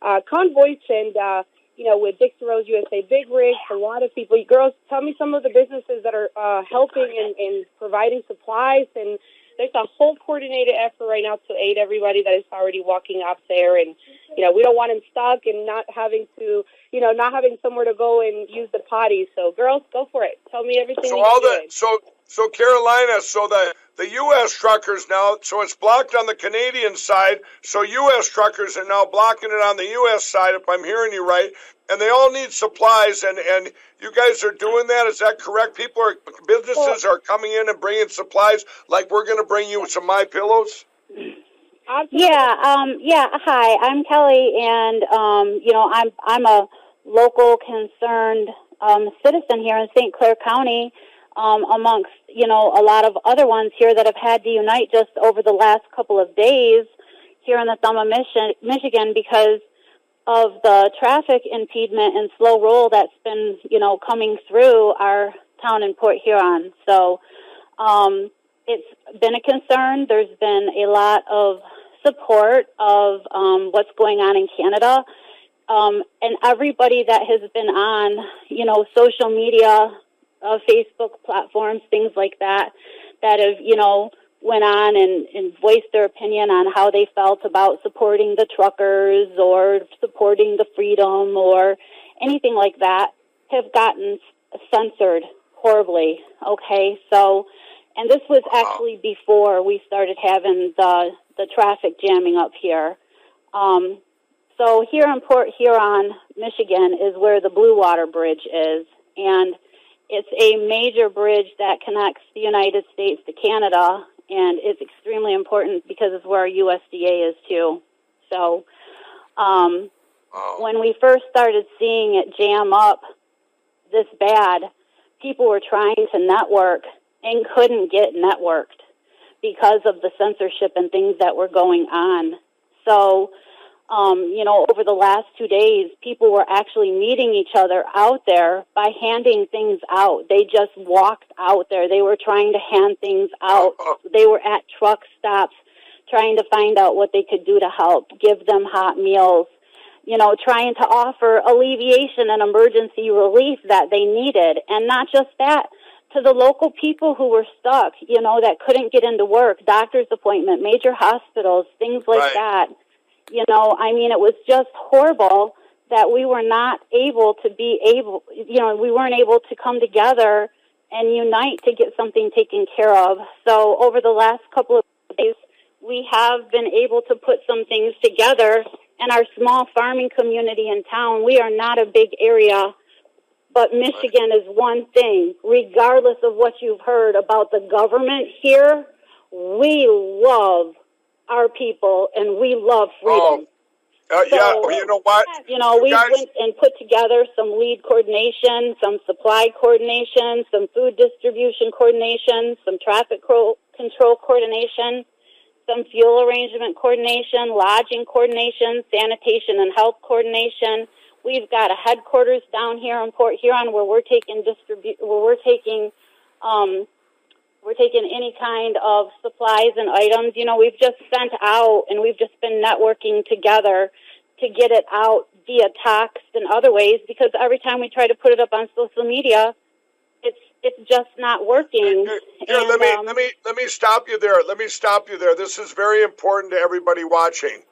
Speaker 3: uh, convoys and. Uh, you know, with Dixie Rose USA Big Rigs, a lot of people. Girls, tell me some of the businesses that are uh, helping and, and providing supplies. And there's a whole coordinated effort right now to aid everybody that is already walking up there. And, you know, we don't want them stuck and not having to, you know, not having somewhere to go and use the potty. So, girls, go for it. Tell me everything.
Speaker 2: So all the so so Carolina, so the the U.S. truckers now, so it's blocked on the Canadian side. So U.S. truckers are now blocking it on the U.S. side, if I'm hearing you right. And they all need supplies, and and you guys are doing that. Is that correct? People are businesses are coming in and bringing supplies, like we're going to bring you some my pillows.
Speaker 3: Yeah, um, yeah. Hi, I'm Kelly, and um, you know, I'm I'm a local concerned um, citizen here in St. Clair County um, amongst you know a lot of other ones here that have had to unite just over the last couple of days here in the thumb of Michigan because of the traffic impediment and slow roll that's been you know coming through our town in Port Huron. So um, it's been a concern. There's been a lot of support of um, what's going on in Canada
Speaker 4: Um, and everybody that has been on, you know, social media, uh, Facebook platforms, things like that, that have, you know, went on and, and voiced their opinion on how they felt about supporting the truckers or supporting the freedom or anything like that have gotten censored horribly. Okay, so, and this was actually before we started having the the traffic jamming up here. Um, so here in Port Huron, Michigan, is where the Blue Water Bridge is, and it's a major bridge that connects the United States to Canada, and it's extremely important because it's where our USDA is too. So, um, when we first started seeing it jam up this bad, people were trying to network and couldn't get networked because of the censorship and things that were going on. So, um, you know, over the last two days, people were actually meeting each other out there by handing things out. They just walked out there. They were trying to hand things out. They were at truck stops trying to find out what they could do to help, give them hot meals, you know, trying to offer alleviation and emergency relief that they needed. And not just that, to the local people who were stuck, you know, that couldn't get into work, doctor's appointment, major hospitals, things like
Speaker 2: Right.
Speaker 4: that. You know, I mean, it was just horrible that we were not able to be able, you know, we weren't able to come together and unite to get something taken care of. So over the last couple of days, we have been able to put some things together and our small farming community in town, we are not a big area, but Michigan is one thing. Regardless of what you've heard about the government here, we love our people and we love freedom.
Speaker 2: Uh, yeah,
Speaker 4: So-
Speaker 2: you know what?
Speaker 4: You know, we
Speaker 2: guys-
Speaker 4: went and put together some lead coordination, some supply coordination, some food distribution coordination, some traffic co- control coordination, some fuel arrangement coordination, lodging coordination, sanitation and health coordination. We've got a headquarters down here in Port Huron where we're taking distribu- where we're taking um, we're taking any kind of supplies and items. You know, we've just sent out and we've just been networking together to get it out via text and other ways because every time we try to put it up on social media, it's it's just not working.
Speaker 2: Here, here,
Speaker 4: And,
Speaker 2: let me
Speaker 4: um,
Speaker 2: let me let me stop you there. Let me stop you there. This is very important to everybody watching.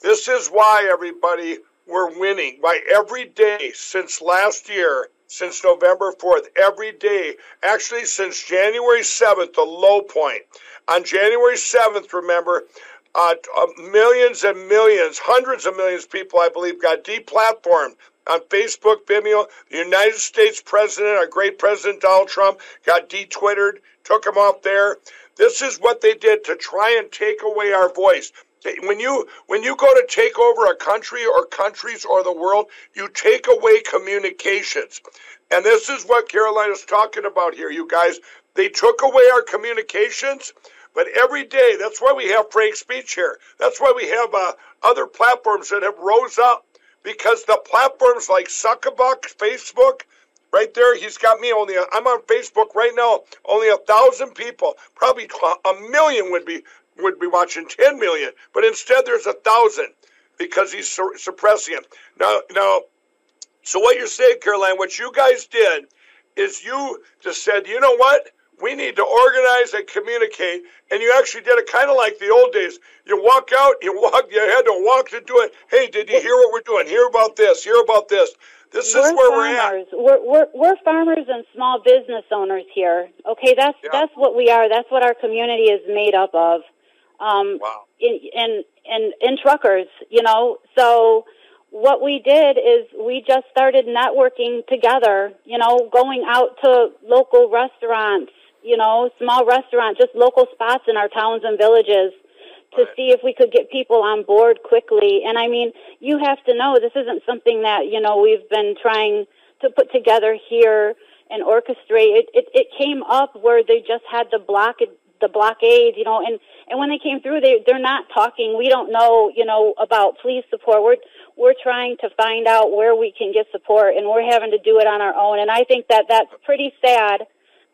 Speaker 2: This is why everybody we're winning. Why every day since last year, since November 4th, every day, actually since January 7th, the low point. On January 7th, remember, uh, uh, millions and millions, hundreds of millions of people, I believe, got deplatformed on Facebook, Vimeo. The United States president, our great president Donald Trump, got detwittered, took him off there. This is what they did to try and take away our voice. When you when you go to take over a country or countries or the world, you take away communications. And this is what Carolina's talking about here, you guys. They took away our communications, but every day, that's why we have Frank Speech here. That's why we have uh, other platforms that have rose up because the platforms like Suckabuck, Facebook, right there, he's got me only. I'm on Facebook right now. Only a thousand people, probably a million would be would be watching. Ten million, but instead there's a thousand because he's su- suppressing it. Now, now, so what you're saying, Caroline, what you guys did is you just said, you know what? We need to organize and communicate, and you actually did it kind of like the old days. You walk out, you walk, you had to walk to do it. Hey, did you hear what we're doing? Hear about this? Hear about this? This is
Speaker 4: we're
Speaker 2: where we're at.
Speaker 4: We're, we're we're farmers and small business owners here. Okay, that's
Speaker 2: Yeah.
Speaker 4: that's what we are. That's what our community is made up of. Um,
Speaker 2: Wow.
Speaker 4: in in in in truckers, you know. So what we did is we just started networking together, you know, going out to local restaurants, you know, small restaurants, just local spots in our towns and villages to
Speaker 2: Right.
Speaker 4: see if we could get people on board quickly. And I mean, you have to know this isn't something that, you know, we've been trying to put together here and orchestrate. It it, it came up where they just had the block the blockades, you know, and and when they came through, they they're not talking. We don't know, you know, about police support. We're we're trying to find out where we can get support, and we're having to do it on our own. And I think that that's pretty sad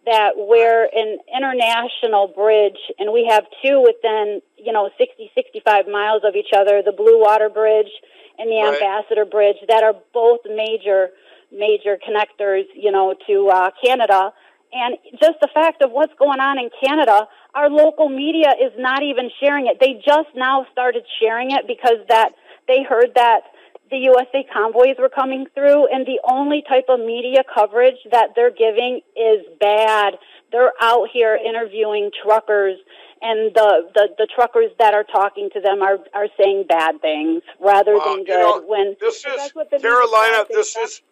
Speaker 4: that we're an international bridge, and we have two within, you know, 60, 65 miles of each other: the Blue Water Bridge and the
Speaker 2: Right.
Speaker 4: Ambassador Bridge that are both major major connectors, you know, to uh, Canada. And just the fact of what's going on in Canada, our local media is not even sharing it. They just now started sharing it because that they heard that the USA convoys were coming through, and the only type of media coverage that they're giving is bad. They're out here interviewing truckers, and the, the, the truckers that are talking to them are, are saying bad things rather
Speaker 2: Wow,
Speaker 4: than
Speaker 2: you
Speaker 4: good.
Speaker 2: know,
Speaker 4: when
Speaker 2: This is
Speaker 3: that's what the
Speaker 2: Carolina. This is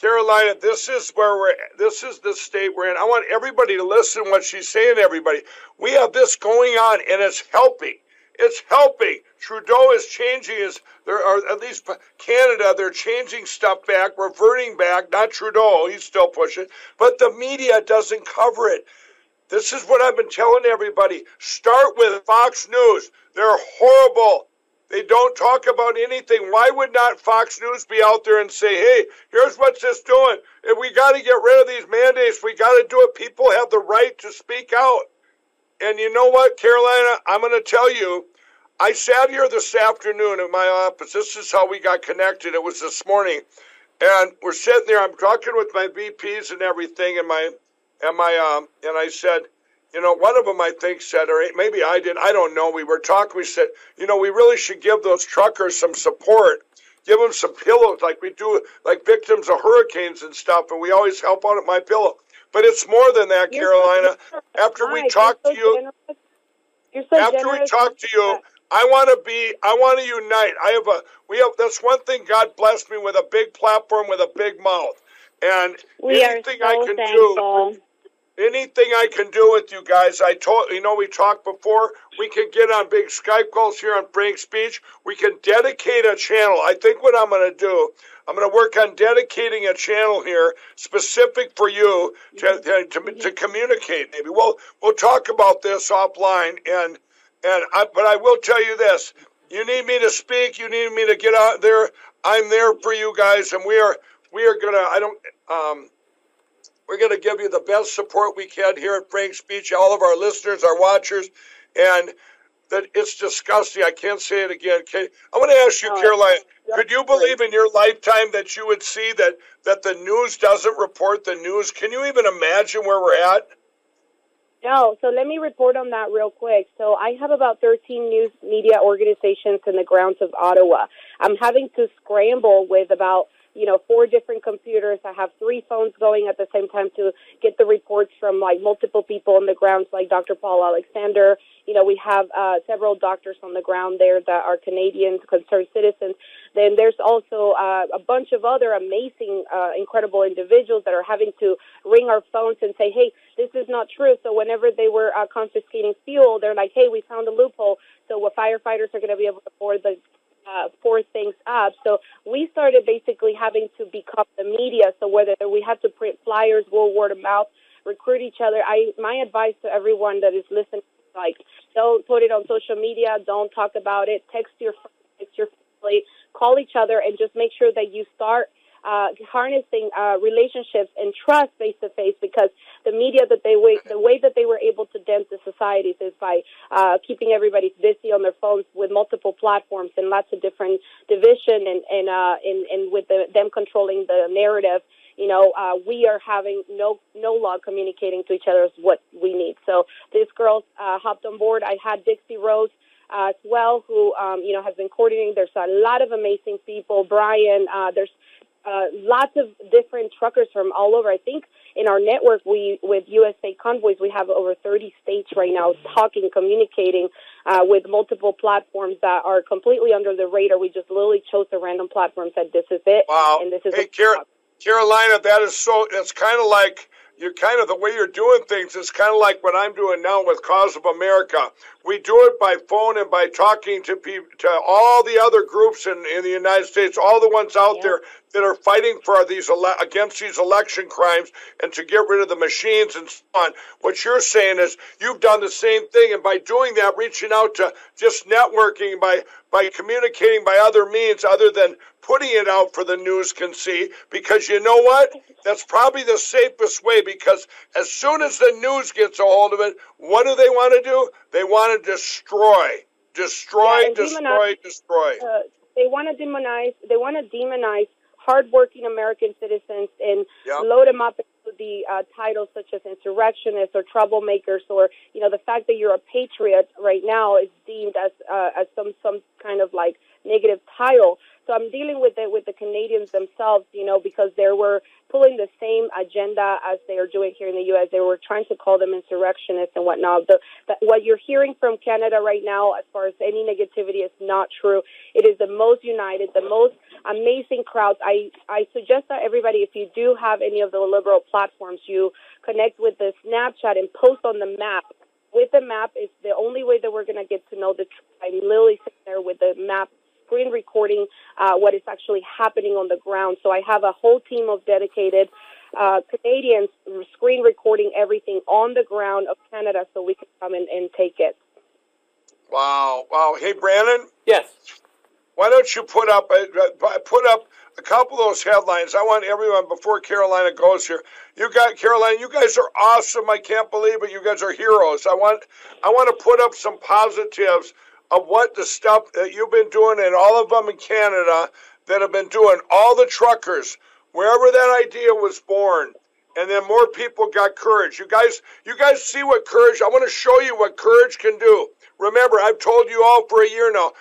Speaker 2: Carolina. This is where we're. This is the state we're in. I want everybody to listen to what she's saying. Everybody, we have this going on, and it's helping. It's helping. Trudeau is changing his. There are at least Canada. They're changing stuff back, reverting back. Not Trudeau. He's still pushing, but the media doesn't cover it. This is what I've been telling everybody. Start with Fox News. They're horrible. They don't talk about anything. Why would not Fox News be out there and say, hey, here's what's this doing? If we got to get rid of these mandates, we got to do it. People have the right to speak out. And you know what, Carolina? I'm going to tell you, I sat here this afternoon in my office. This is how we got connected. It was this morning. And we're sitting there. I'm talking with my VPs and everything, and my and my um and I said, you know, one of them I think said, or maybe I did, I don't know. We were talking. We said, you know, we really should give those truckers some support, give them some pillows, like we do, like victims of hurricanes and stuff. And we always help out at my pillow. But it's more than that,
Speaker 3: You're
Speaker 2: Carolina.
Speaker 3: generous.
Speaker 2: After we talk
Speaker 3: you're
Speaker 2: to you.
Speaker 3: So
Speaker 2: after we talk to you, I want to be, I want to unite. I have a, we have, that's one thing God blessed me with a big platform with a big mouth. And
Speaker 4: we
Speaker 2: anything I
Speaker 4: so
Speaker 2: can do,
Speaker 4: thankful.
Speaker 2: Anything I can do with you guys, I told you know we talked before. We can get on big Skype calls here on Frank's Speech. We can dedicate a channel. I think what I'm going to do, I'm going to work on dedicating a channel here specific for you to to, to, to communicate. Maybe we'll we'll talk about this offline. And and I, but I will tell you this: you need me to speak. You need me to get out there. I'm there for you guys, and we are we are gonna. I don't. Um, we're going to give you the best support we can here at Frank's Speech, all of our listeners, our watchers, and that it's disgusting. I can't say it again. Can, I want to ask you,
Speaker 3: Oh,
Speaker 2: Caroline, could you believe in your lifetime that you would see that, that the news doesn't report the news? Can you even imagine where we're at?
Speaker 3: No, so let me report on that real quick. So I have about 13 news media organizations in the grounds of Ottawa. I'm having to scramble with about, you know, four different computers. I have three phones going at the same time to get the reports from like multiple people on the ground, like Dr. Paul Alexander. You know, we have uh, several doctors on the ground there that are Canadians, concerned citizens. Then there's also uh, a bunch of other amazing, uh, incredible individuals that are having to ring our phones and say, hey, this is not true. So whenever they were uh, confiscating fuel, they're like, hey, we found a loophole. So what firefighters are going to be able to forward the uh, force things up. So we started basically having to become the media. So whether we had to print flyers, go word of mouth, recruit each other. I my advice to everyone that is listening, like, don't put it on social media. Don't talk about it. Text your friends, text your family, call each other, and just make sure that you start uh, harnessing uh, relationships and trust face to face because the media that they way, the way that they were able to dent the societies is by uh, keeping everybody busy on their phones with multiple platforms and lots of different division and and uh, and, and with the, them controlling the narrative. You know, uh, we are having no no log communicating to each other is what we need. So these girls uh, hopped on board. I had Dixie Rose uh, as well, who um, you know has been coordinating. There's a lot of amazing people. Brian, uh, there's uh, lots of different truckers from all over. I think in our network, we with USA Convoys, we have over 30 states right now talking, communicating uh, with multiple platforms that are completely under the radar. We just literally chose a random platform, said this is it,
Speaker 2: Wow.
Speaker 3: and this is
Speaker 2: Hey, Car- Carolina, that is so, it's kind of like, you're kind of the way you're doing things is kind of like what I'm doing now with Cause of America. We do it by phone and by talking to people, to all the other groups in, in the United States, all the ones out
Speaker 3: Yeah.
Speaker 2: there that are fighting for these ele- against these election crimes and to get rid of the machines and so on. What you're saying is you've done the same thing, and by doing that, reaching out to just networking by by communicating by other means other than putting it out for the news can see. Because you know what? That's probably the safest way. Because as soon as the news gets a hold of it, what do they want to do? They want to destroy, destroy,
Speaker 3: Yeah,
Speaker 2: destroy,
Speaker 3: demonize-
Speaker 2: destroy.
Speaker 3: uh, they want to demonize. They want to demonize hardworking American citizens and
Speaker 2: Yep.
Speaker 3: load them up into the uh, titles such as insurrectionists or troublemakers, or you know the fact that you're a patriot right now is deemed as uh, as some some kind of like negative title. So I'm dealing with it with the Canadians themselves, you know, because they were pulling the same agenda as they are doing here in the U.S. They were trying to call them insurrectionists and whatnot. The, the, what you're hearing from Canada right now, as far as any negativity, is not true. It is the most united, the most amazing crowds. I, I suggest that everybody, if you do have any of the liberal platforms, you connect with the Snapchat and post on the map. With the map, it's the only way that we're going to get to know the truth. I'm literally sitting there with the map screen recording uh, what is actually happening on the ground. So I have a whole team of dedicated uh, Canadians screen recording everything on the ground of Canada so we can come in and take it.
Speaker 2: Wow, wow. Hey, Brandon,
Speaker 1: Yes.
Speaker 2: why don't you put up a, uh, put up a couple of those headlines? I want everyone before Carolina goes here. You got Carolina. You guys are awesome. I can't believe it. You guys are heroes. I want I want to put up some positives of what the stuff that you've been doing, and all of them in Canada that have been doing. All the truckers, wherever that idea was born, and then more people got courage. You guys, you guys see what courage. I want to show you what courage can do. Remember, I've told you all for a year now.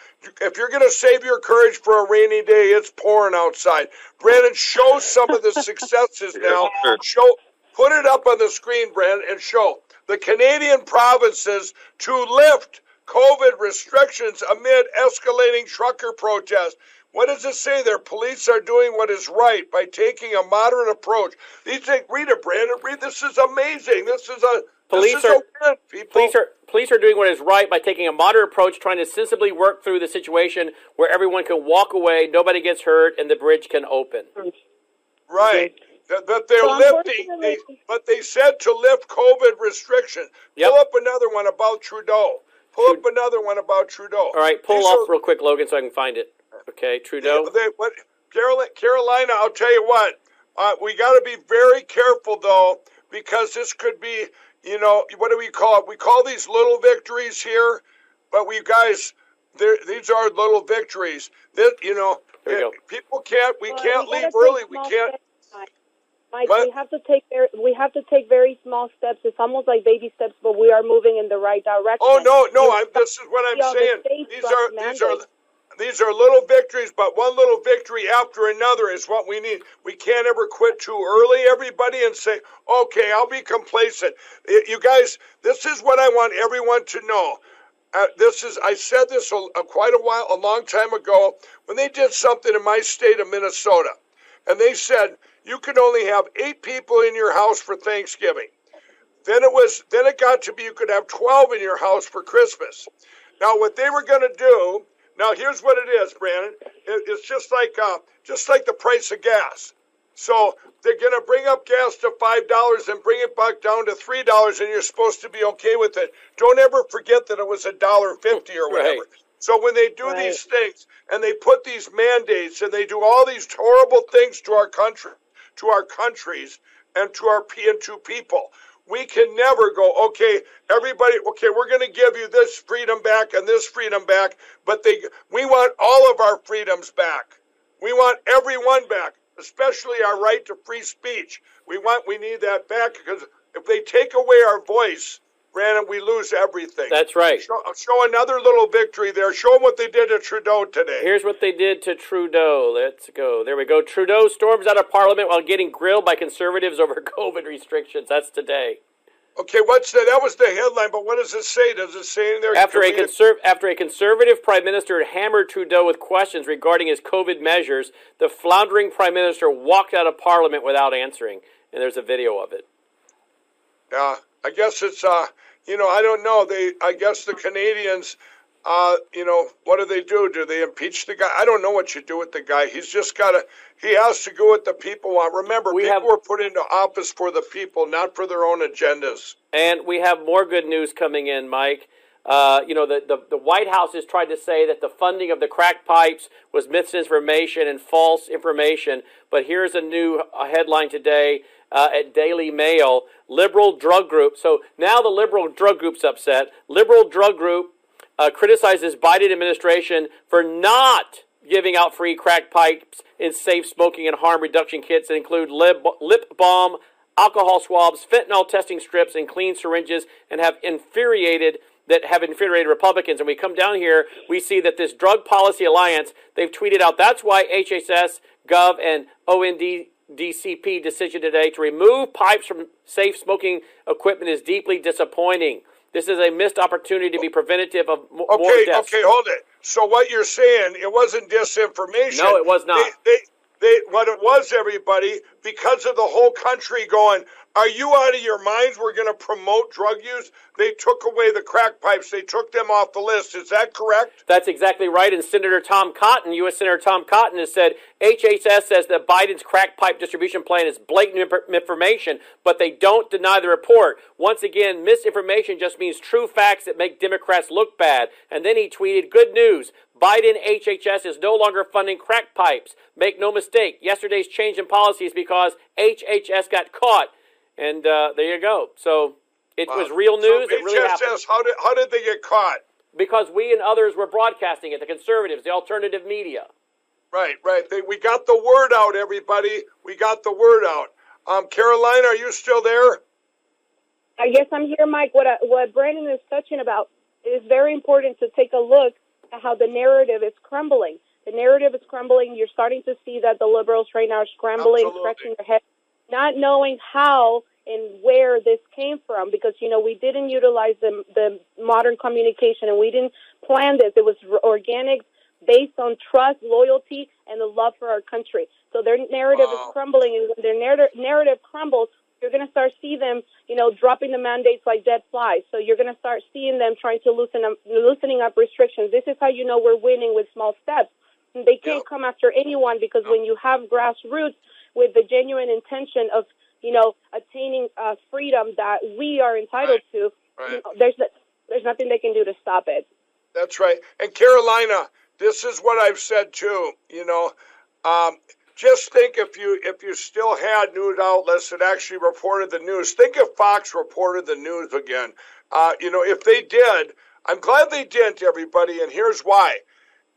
Speaker 2: If you're going to save your courage for a rainy day, it's pouring outside. Brandon, show some of the *laughs* successes now. Show, put it up on the screen, Brandon, and show the Canadian provinces to lift COVID restrictions amid escalating trucker protests. What does it say there? Police are doing what is right by taking a moderate approach. These things, read it, Brandon. Read. This is amazing. This is a
Speaker 1: Police
Speaker 2: this is
Speaker 1: are-
Speaker 2: a win, people.
Speaker 1: Police are police are doing what is right by taking a moderate approach, trying to sensibly work through the situation where everyone can walk away, nobody gets hurt, and the bridge can open.
Speaker 2: Right. That, that they're
Speaker 3: So
Speaker 2: lifting, they, but they said to lift COVID restrictions.
Speaker 1: Yep.
Speaker 2: Pull up another one about Trudeau. Pull up another one about Trudeau.
Speaker 1: All right, pull
Speaker 2: These
Speaker 1: off
Speaker 2: are-
Speaker 1: real quick, Logan, so I can find it. Okay, Trudeau.
Speaker 2: They, what, Carolina, Carolina, I'll tell you what. Uh, we got to be very careful though, because this could be, you know, what do we call it? We call these little victories here, but we guys, these are little victories. That you know,
Speaker 1: There you
Speaker 2: eh, people can't. We
Speaker 3: Well,
Speaker 2: can't
Speaker 3: we
Speaker 2: leave early. We can't.
Speaker 3: Mike. We have to take very, we have to take very small steps. It's almost like baby steps, but we are moving in the right direction.
Speaker 2: Oh no, no! I'm, this is what I'm
Speaker 3: Yeah, the
Speaker 2: saying. These are these are these are little victories, but one little victory after another is what we need. We can't ever quit too early, everybody, and say, "Okay, I'll be complacent." You guys, this is what I want everyone to know. Uh, this is I said this a, a, quite a while, a long time ago, when they did something in my state of Minnesota, and they said you could only have eight people in your house for Thanksgiving. Then it was then it got to be you could have 12 in your house for Christmas. Now what they were going to do, now here's what it is, Brandon. It, it's just like uh, just like the price of gas. So they're going to bring up gas to five dollars and bring it back down to three dollars, and you're supposed to be okay with it. Don't ever forget that it was a dollar fifty or whatever.
Speaker 1: Right.
Speaker 2: So when they do
Speaker 3: Right.
Speaker 2: these things and they put these mandates and they do all these horrible things to our country, to our countries, and to our P and to people, we can never go, okay, everybody, okay, we're going to give you this freedom back and this freedom back, but they, we want all of our freedoms back. We want everyone back, especially our right to free speech. We want, we need that back because if they take away our voice, Brandon, we lose everything.
Speaker 1: That's right.
Speaker 2: Show, show another little victory there. Show them what they did to Trudeau today.
Speaker 1: Here's what they did to Trudeau. Let's go. There we go. Trudeau storms out of Parliament while getting grilled by conservatives over *laughs* COVID restrictions. That's today.
Speaker 2: Okay, what's that? That was the headline, but what does it say? Does it say in there?
Speaker 1: After a, conserv- after a conservative prime minister hammered Trudeau with questions regarding his COVID measures, the floundering prime minister walked out of Parliament without answering. And there's a video of it.
Speaker 2: Yeah, I guess it's uh, you know, I don't know. They, I guess the Canadians, uh, you know, what do they do? Do they impeach the guy? I don't know what you do with the guy. He's just got to. He has to go what the people want. Remember,
Speaker 1: We
Speaker 2: people
Speaker 1: have-
Speaker 2: were put into office for the people, not for their own agendas.
Speaker 1: And we have more good news coming in, Mike. Uh, you know, the, the, the White House has tried to say that the funding of the crack pipes was misinformation and false information. But here's a new headline today uh, at Daily Mail Liberal drug group. So now the liberal drug group's upset. Liberal drug group uh, criticizes Biden administration for not giving out free crack pipes and safe smoking and harm reduction kits that include lip, lip balm, alcohol swabs, fentanyl testing strips, and clean syringes, and have infuriated that have infuriated Republicans. And we come down here, we see that this Drug Policy Alliance, they've tweeted out that's why HHS, Gov, and ONDCP decision today to remove pipes from safe smoking equipment is deeply disappointing. This is a missed opportunity to be preventative of m-
Speaker 2: Okay,
Speaker 1: more deaths.
Speaker 2: okay, okay, hold it. So what you're saying, it wasn't disinformation.
Speaker 1: No, it was not.
Speaker 2: They, they, they, what it was, everybody, because of the whole country going, are you out of your minds? We're going to promote drug use. They took away the crack pipes. They took them off the list. Is that correct?
Speaker 1: That's exactly right. And Senator Tom Cotton, U.S. Senator Tom Cotton, has said HHS says that Biden's crack pipe distribution plan is blatant information, but they don't deny the report. Once again, misinformation just means true facts that make Democrats look bad. And then he tweeted, Good news. Biden HHS is no longer funding crack pipes. Make no mistake, yesterday's change in policy is because HHS got caught. And uh, there you go. So it was real news.
Speaker 2: So
Speaker 1: it really happened.
Speaker 2: HSS, how did, how did they get caught?
Speaker 1: Because we and others were broadcasting it, the conservatives, the alternative media.
Speaker 2: Right, right. They, we got the word out, everybody. We got the word out. Um, Caroline, are you still there?
Speaker 3: I guess I'm here, Mike. What I, what Brandon is touching about is very important to take a look at how the narrative is crumbling. The narrative is crumbling. You're starting to see that the liberals right now are scrambling,
Speaker 2: Absolutely.
Speaker 3: scratching their head, not knowing how and where this came from because you know we didn't utilize the the modern communication and we didn't plan this. It was organic, based on trust, loyalty, and the love for our country. So their narrative
Speaker 2: Wow.
Speaker 3: is crumbling, and when their narrative narrative crumbles, you're going to start see them, you know, dropping the mandates like dead flies. So you're going to start seeing them trying to loosen up, loosening up restrictions. This is how you know we're winning with small steps. And they can't come after anyone because when you have grassroots with the genuine intention of, you know, attaining uh, freedom that we are entitled to, you know, there's there's nothing they can do to stop it.
Speaker 2: That's right. And Carolina, this is what I've said too. You know, um, just think if you if you still had news outlets that actually reported the news. Think if Fox reported the news again. Uh, you know, if they did, I'm glad they didn't. Everybody, and here's why.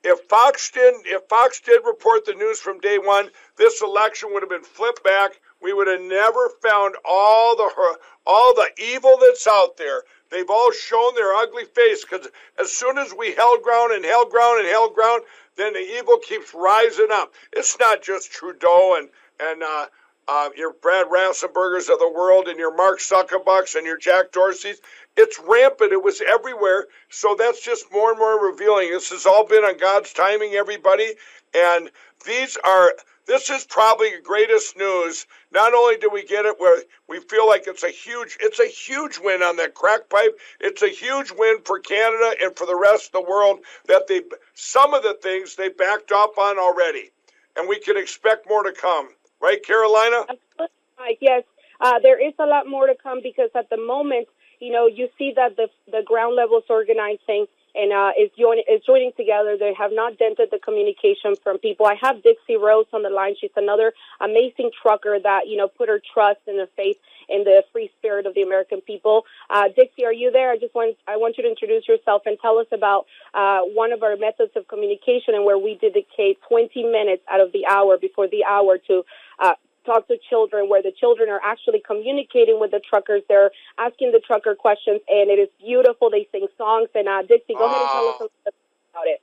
Speaker 2: If Fox didn't, if Fox did report the news from day one, this election would have been flipped back. We would have never found all the all the evil that's out there. They've all shown their ugly face because as soon as we held ground and held ground and held ground, then the evil keeps rising up. It's not just Trudeau and and uh, uh, your Brad Raffenspergers of the world and your Mark Zuckerbucks and your Jack Dorseys. It's rampant. It was everywhere. So that's just more and more revealing. This has all been on God's timing, everybody. And these are this is probably the greatest news. Not only do we get it where we feel like it's a huge it's a huge win on that crack pipe. It's a huge win for Canada and for the rest of the world that they some of the things they backed off on already. And we can expect more to come. Right, Carolina?
Speaker 3: Absolutely, Yes, uh, there is a lot more to come because at the moment, you know, you see that the the ground level is organizing and uh, is joining is joining together. They have not dented the communication from people. I have Dixie Rose on the line. She's another amazing trucker that you know put her trust and her faith in the free spirit of the American people. Uh, Dixie, are you there? I just want I want you to introduce yourself and tell us about uh, one of our methods of communication and where we dedicate 20 minutes out of the hour before the hour to uh, talk to children where the children are actually communicating with the truckers. They're asking the trucker questions, and it is beautiful. They sing songs. And uh, Dixie, go ahead and tell us a little bit about it.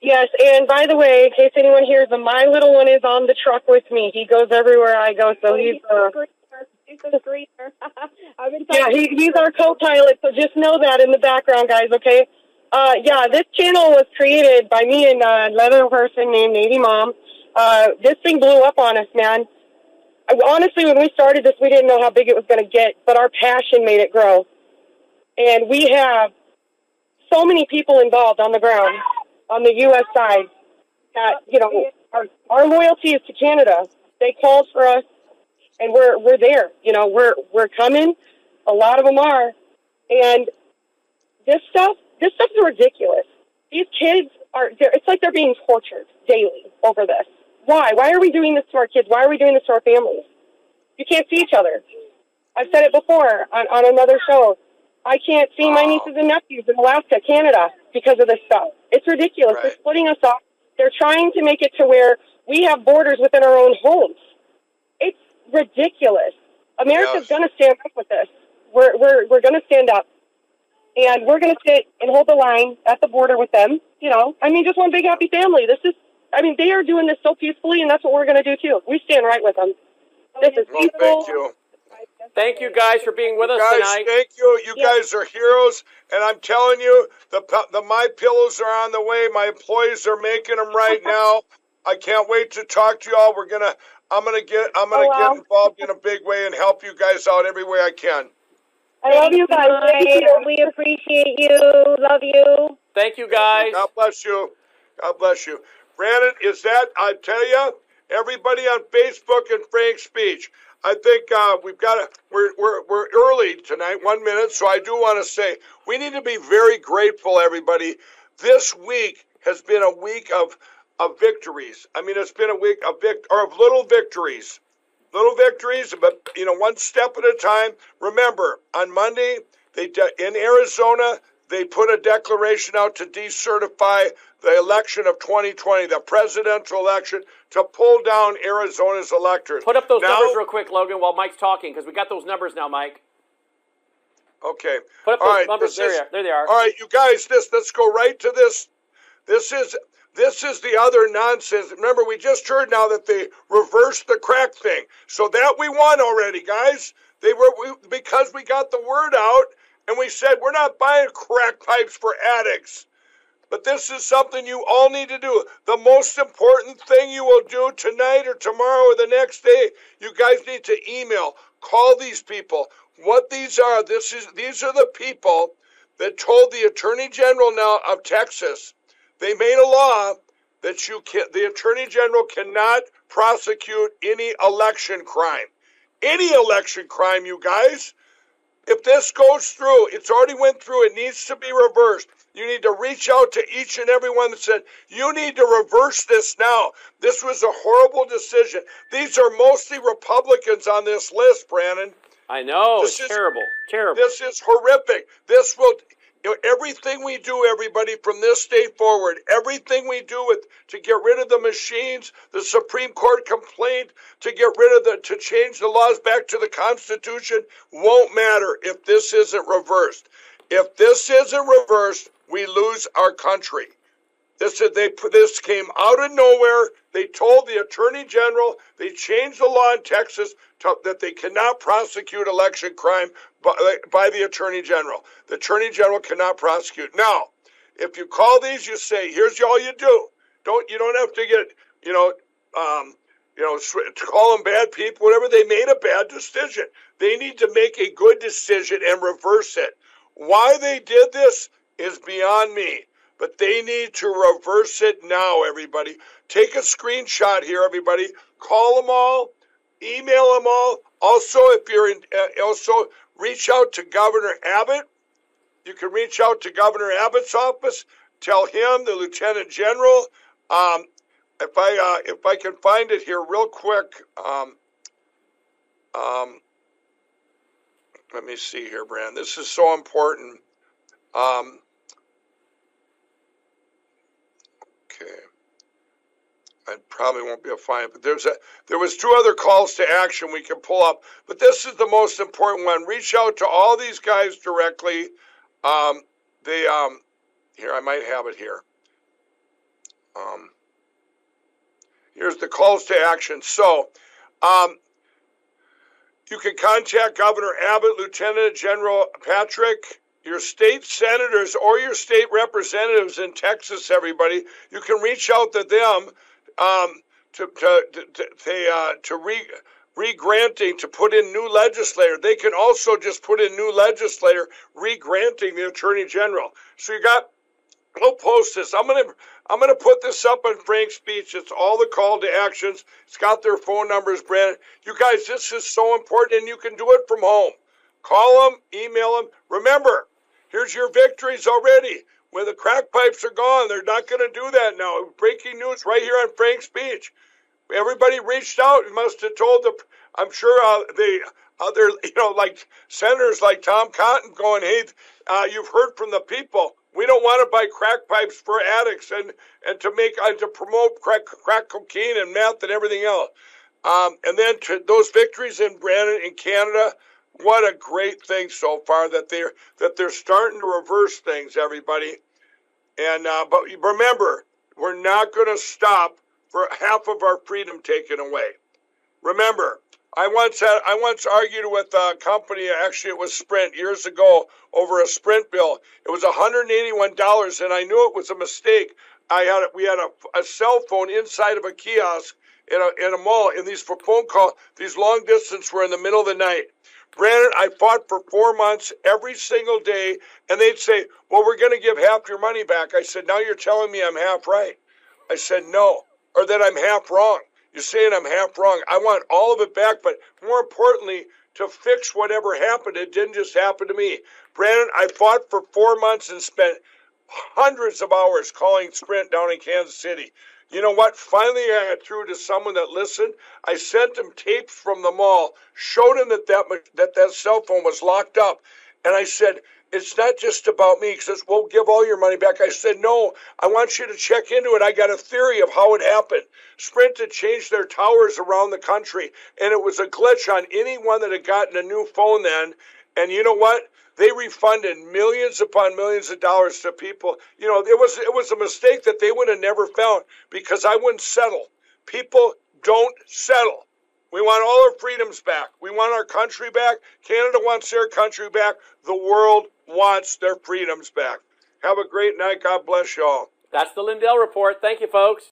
Speaker 5: Yes, and by the way, in case anyone hears him, my little one is on the truck with me. He goes everywhere I go, so he's
Speaker 3: a
Speaker 5: uh.
Speaker 3: He's a screamer. *laughs* I've been
Speaker 5: yeah, he, he's our co-pilot. So just know that in the background, guys. Okay. Uh, yeah, this channel was created by me and uh, another person named Navy Mom. Uh, this thing blew up on us, man. Honestly, when we started this, we didn't know how big it was going to get, but our passion made it grow. And we have so many people involved on the ground, on the U.S. side, that you know our our loyalty is to Canada. They called for us, and we're we're there. You know, we're we're coming. A lot of them are, and this stuff this stuff is ridiculous. These kids are it's like they're being tortured daily over this. Why? Why are we doing this to our kids? Why are we doing this to our families? You can't see each other. I've said it before on, on another show. I can't see my nieces and nephews in Alaska, Canada, because of this stuff. It's ridiculous. They're splitting us off. They're trying to make it to where we have borders within our own homes. It's ridiculous. America's
Speaker 2: Yes.
Speaker 5: going to stand up with this. We're, we're, we're going to stand up. And we're going to sit and hold the line at the border with them. You know, I mean, just one big happy family. This is, I mean, they are doing this so peacefully, and that's what we're going to do too. We stand right with them. This is
Speaker 2: Well,
Speaker 5: peaceful.
Speaker 2: thank you.
Speaker 1: Thank you guys for being with us
Speaker 2: guys,
Speaker 1: tonight.
Speaker 2: thank you. You
Speaker 5: Yeah.
Speaker 2: guys are heroes, and I'm telling you, the the MyPillows are on the way. My employees are making them right *laughs* now. I can't wait to talk to y'all. We're gonna, I'm gonna get, I'm gonna
Speaker 5: Oh, wow.
Speaker 2: get involved in a big way and help you guys out every way I can.
Speaker 5: I love you guys. Thank you.
Speaker 4: We appreciate you. Love you.
Speaker 1: Thank you guys.
Speaker 2: God bless you. God bless you. Brandon, is that, I tell you, everybody on Facebook and Frank's Speech, I think uh, we've got to, we're, we're, we're early tonight, one minute, so I do want to say we need to be very grateful, everybody. This week has been a week of, of victories. I mean, it's been a week of, vic- or of little victories. Little victories, but, you know, one step at a time. Remember, on Monday, they de- in Arizona, they put a declaration out to decertify the election of 2020, the presidential election, to pull down Arizona's electors.
Speaker 1: Put up those
Speaker 2: Now-
Speaker 1: numbers real quick, Logan, while Mike's talking, because we got those numbers now, Mike.
Speaker 2: Okay.
Speaker 1: Put up
Speaker 2: All
Speaker 1: those
Speaker 2: right,
Speaker 1: numbers. There,
Speaker 2: is-
Speaker 1: there they are.
Speaker 2: All right, you guys, this let's go right to this. This is this is the other nonsense. Remember, we just heard now that they reversed the crack thing, so that we won already, guys. They were we, because we got the word out and we said we're not buying crack pipes for addicts. But this is something you all need to do. The most important thing you will do tonight or tomorrow or the next day, you guys need to email, call these people. What these are, this is these are the people that told the Attorney General now of Texas, they made a law that you can the Attorney General cannot prosecute any election crime. Any election crime, you guys. If this goes through, it's already went through, it needs to be reversed. You need to reach out to each and every one that said, you need to reverse this now. This was a horrible decision. These are mostly Republicans on this list, Brandon.
Speaker 1: I know.
Speaker 2: This
Speaker 1: it's
Speaker 2: is-
Speaker 1: terrible. Terrible.
Speaker 2: This is horrific. This will everything we do, everybody, from this day forward, everything we do with to get rid of the machines, the Supreme Court complaint, to get rid of the to change the laws back to the Constitution, won't matter if this isn't reversed. If this isn't reversed, we lose our country. This is- they this came out of nowhere. They told the attorney general they changed the law in Texas to, that they cannot prosecute election crime by, by the attorney general. The attorney general cannot prosecute. Now, if you call these, you say, "Here's all you do." Don't you don't have to get you know um, you know call them bad people. Whatever they made a bad decision, they need to make a good decision and reverse it. Why they did this is beyond me but they need to reverse it now, everybody. Take a screenshot here, everybody. Call them all, email them all. Also, if you're in, uh, also reach out to Governor Abbott. You can reach out to Governor Abbott's office. Tell him, the Lieutenant General. Um, if I uh, if I can find it here real quick. Um, um, let me see here, Brand. This is so important. Um, Okay. I probably won't be to find but there's a there was two other calls to action we can pull up, but this is the most important one. Reach out to all these guys directly. Um, they um, here I might have it here. Um, here's the calls to action. So, um, you can contact Governor Abbott, Lieutenant General Patrick, your state senators or your state representatives in Texas, everybody, you can reach out to them um, to to to, to, uh, to re re-granting to put in new legislator. They can also just put in new legislator re-granting the attorney general. So you got. We'll post this. I'm gonna I'm gonna put this up on Frank's Speech. It's all the call to actions. It's got their phone numbers, Brandon. You guys, this is so important, and you can do it from home. Call them, email them. Remember, here's your victories already. When the crack pipes are gone, they're not going to do that now. Breaking news right here on Frank's Speech. Everybody reached out and must have told the. I'm sure uh, the other, *laughs* you know, like senators like Tom Cotton going, "Hey, uh, you've heard from the people. We don't want to buy crack pipes for addicts and, and to make and to promote crack, crack cocaine and meth and everything else. Um, and then those victories in Brandon in Canada, what a great thing so far that they're that they're starting to reverse things, everybody. And uh, but remember, we're not going to stop for half of our freedom taken away. Remember, I once had I once argued with a company. Actually, it was Sprint years ago over a Sprint bill. It was 181 dollars, and I knew it was a mistake. I had we had a, a cell phone inside of a kiosk in a in a mall, and these for phone call these long distance were in the middle of the night. Brandon, I fought for four months every single day, and they'd say, "Well, we're going to give half your money back." I said, "Now you're telling me I'm half right." I said, "No," or that I'm half wrong. You're saying I'm half wrong. I want all of it back, but more importantly, to fix whatever happened. It didn't just happen to me. Brandon, I fought for four months and spent hundreds of hours calling Sprint down in Kansas City. You know what? Finally, I got through to someone that listened. I sent them tapes from the mall, showed them that that, that, that cell phone was locked up. And I said, it's not just about me. He says, we'll give all your money back. I said, no, I want you to check into it. I got a theory of how it happened. Sprint had changed their towers around the country, and it was a glitch on anyone that had gotten a new phone then. And you know what? They refunded millions upon millions of dollars to people. You know, it was it was a mistake that they would have never found because I wouldn't settle. People don't settle. We want all our freedoms back. We want our country back. Canada wants their country back. The world wants their freedoms back. Have a great night. God bless y'all.
Speaker 1: That's the Lindell Report. Thank you, folks.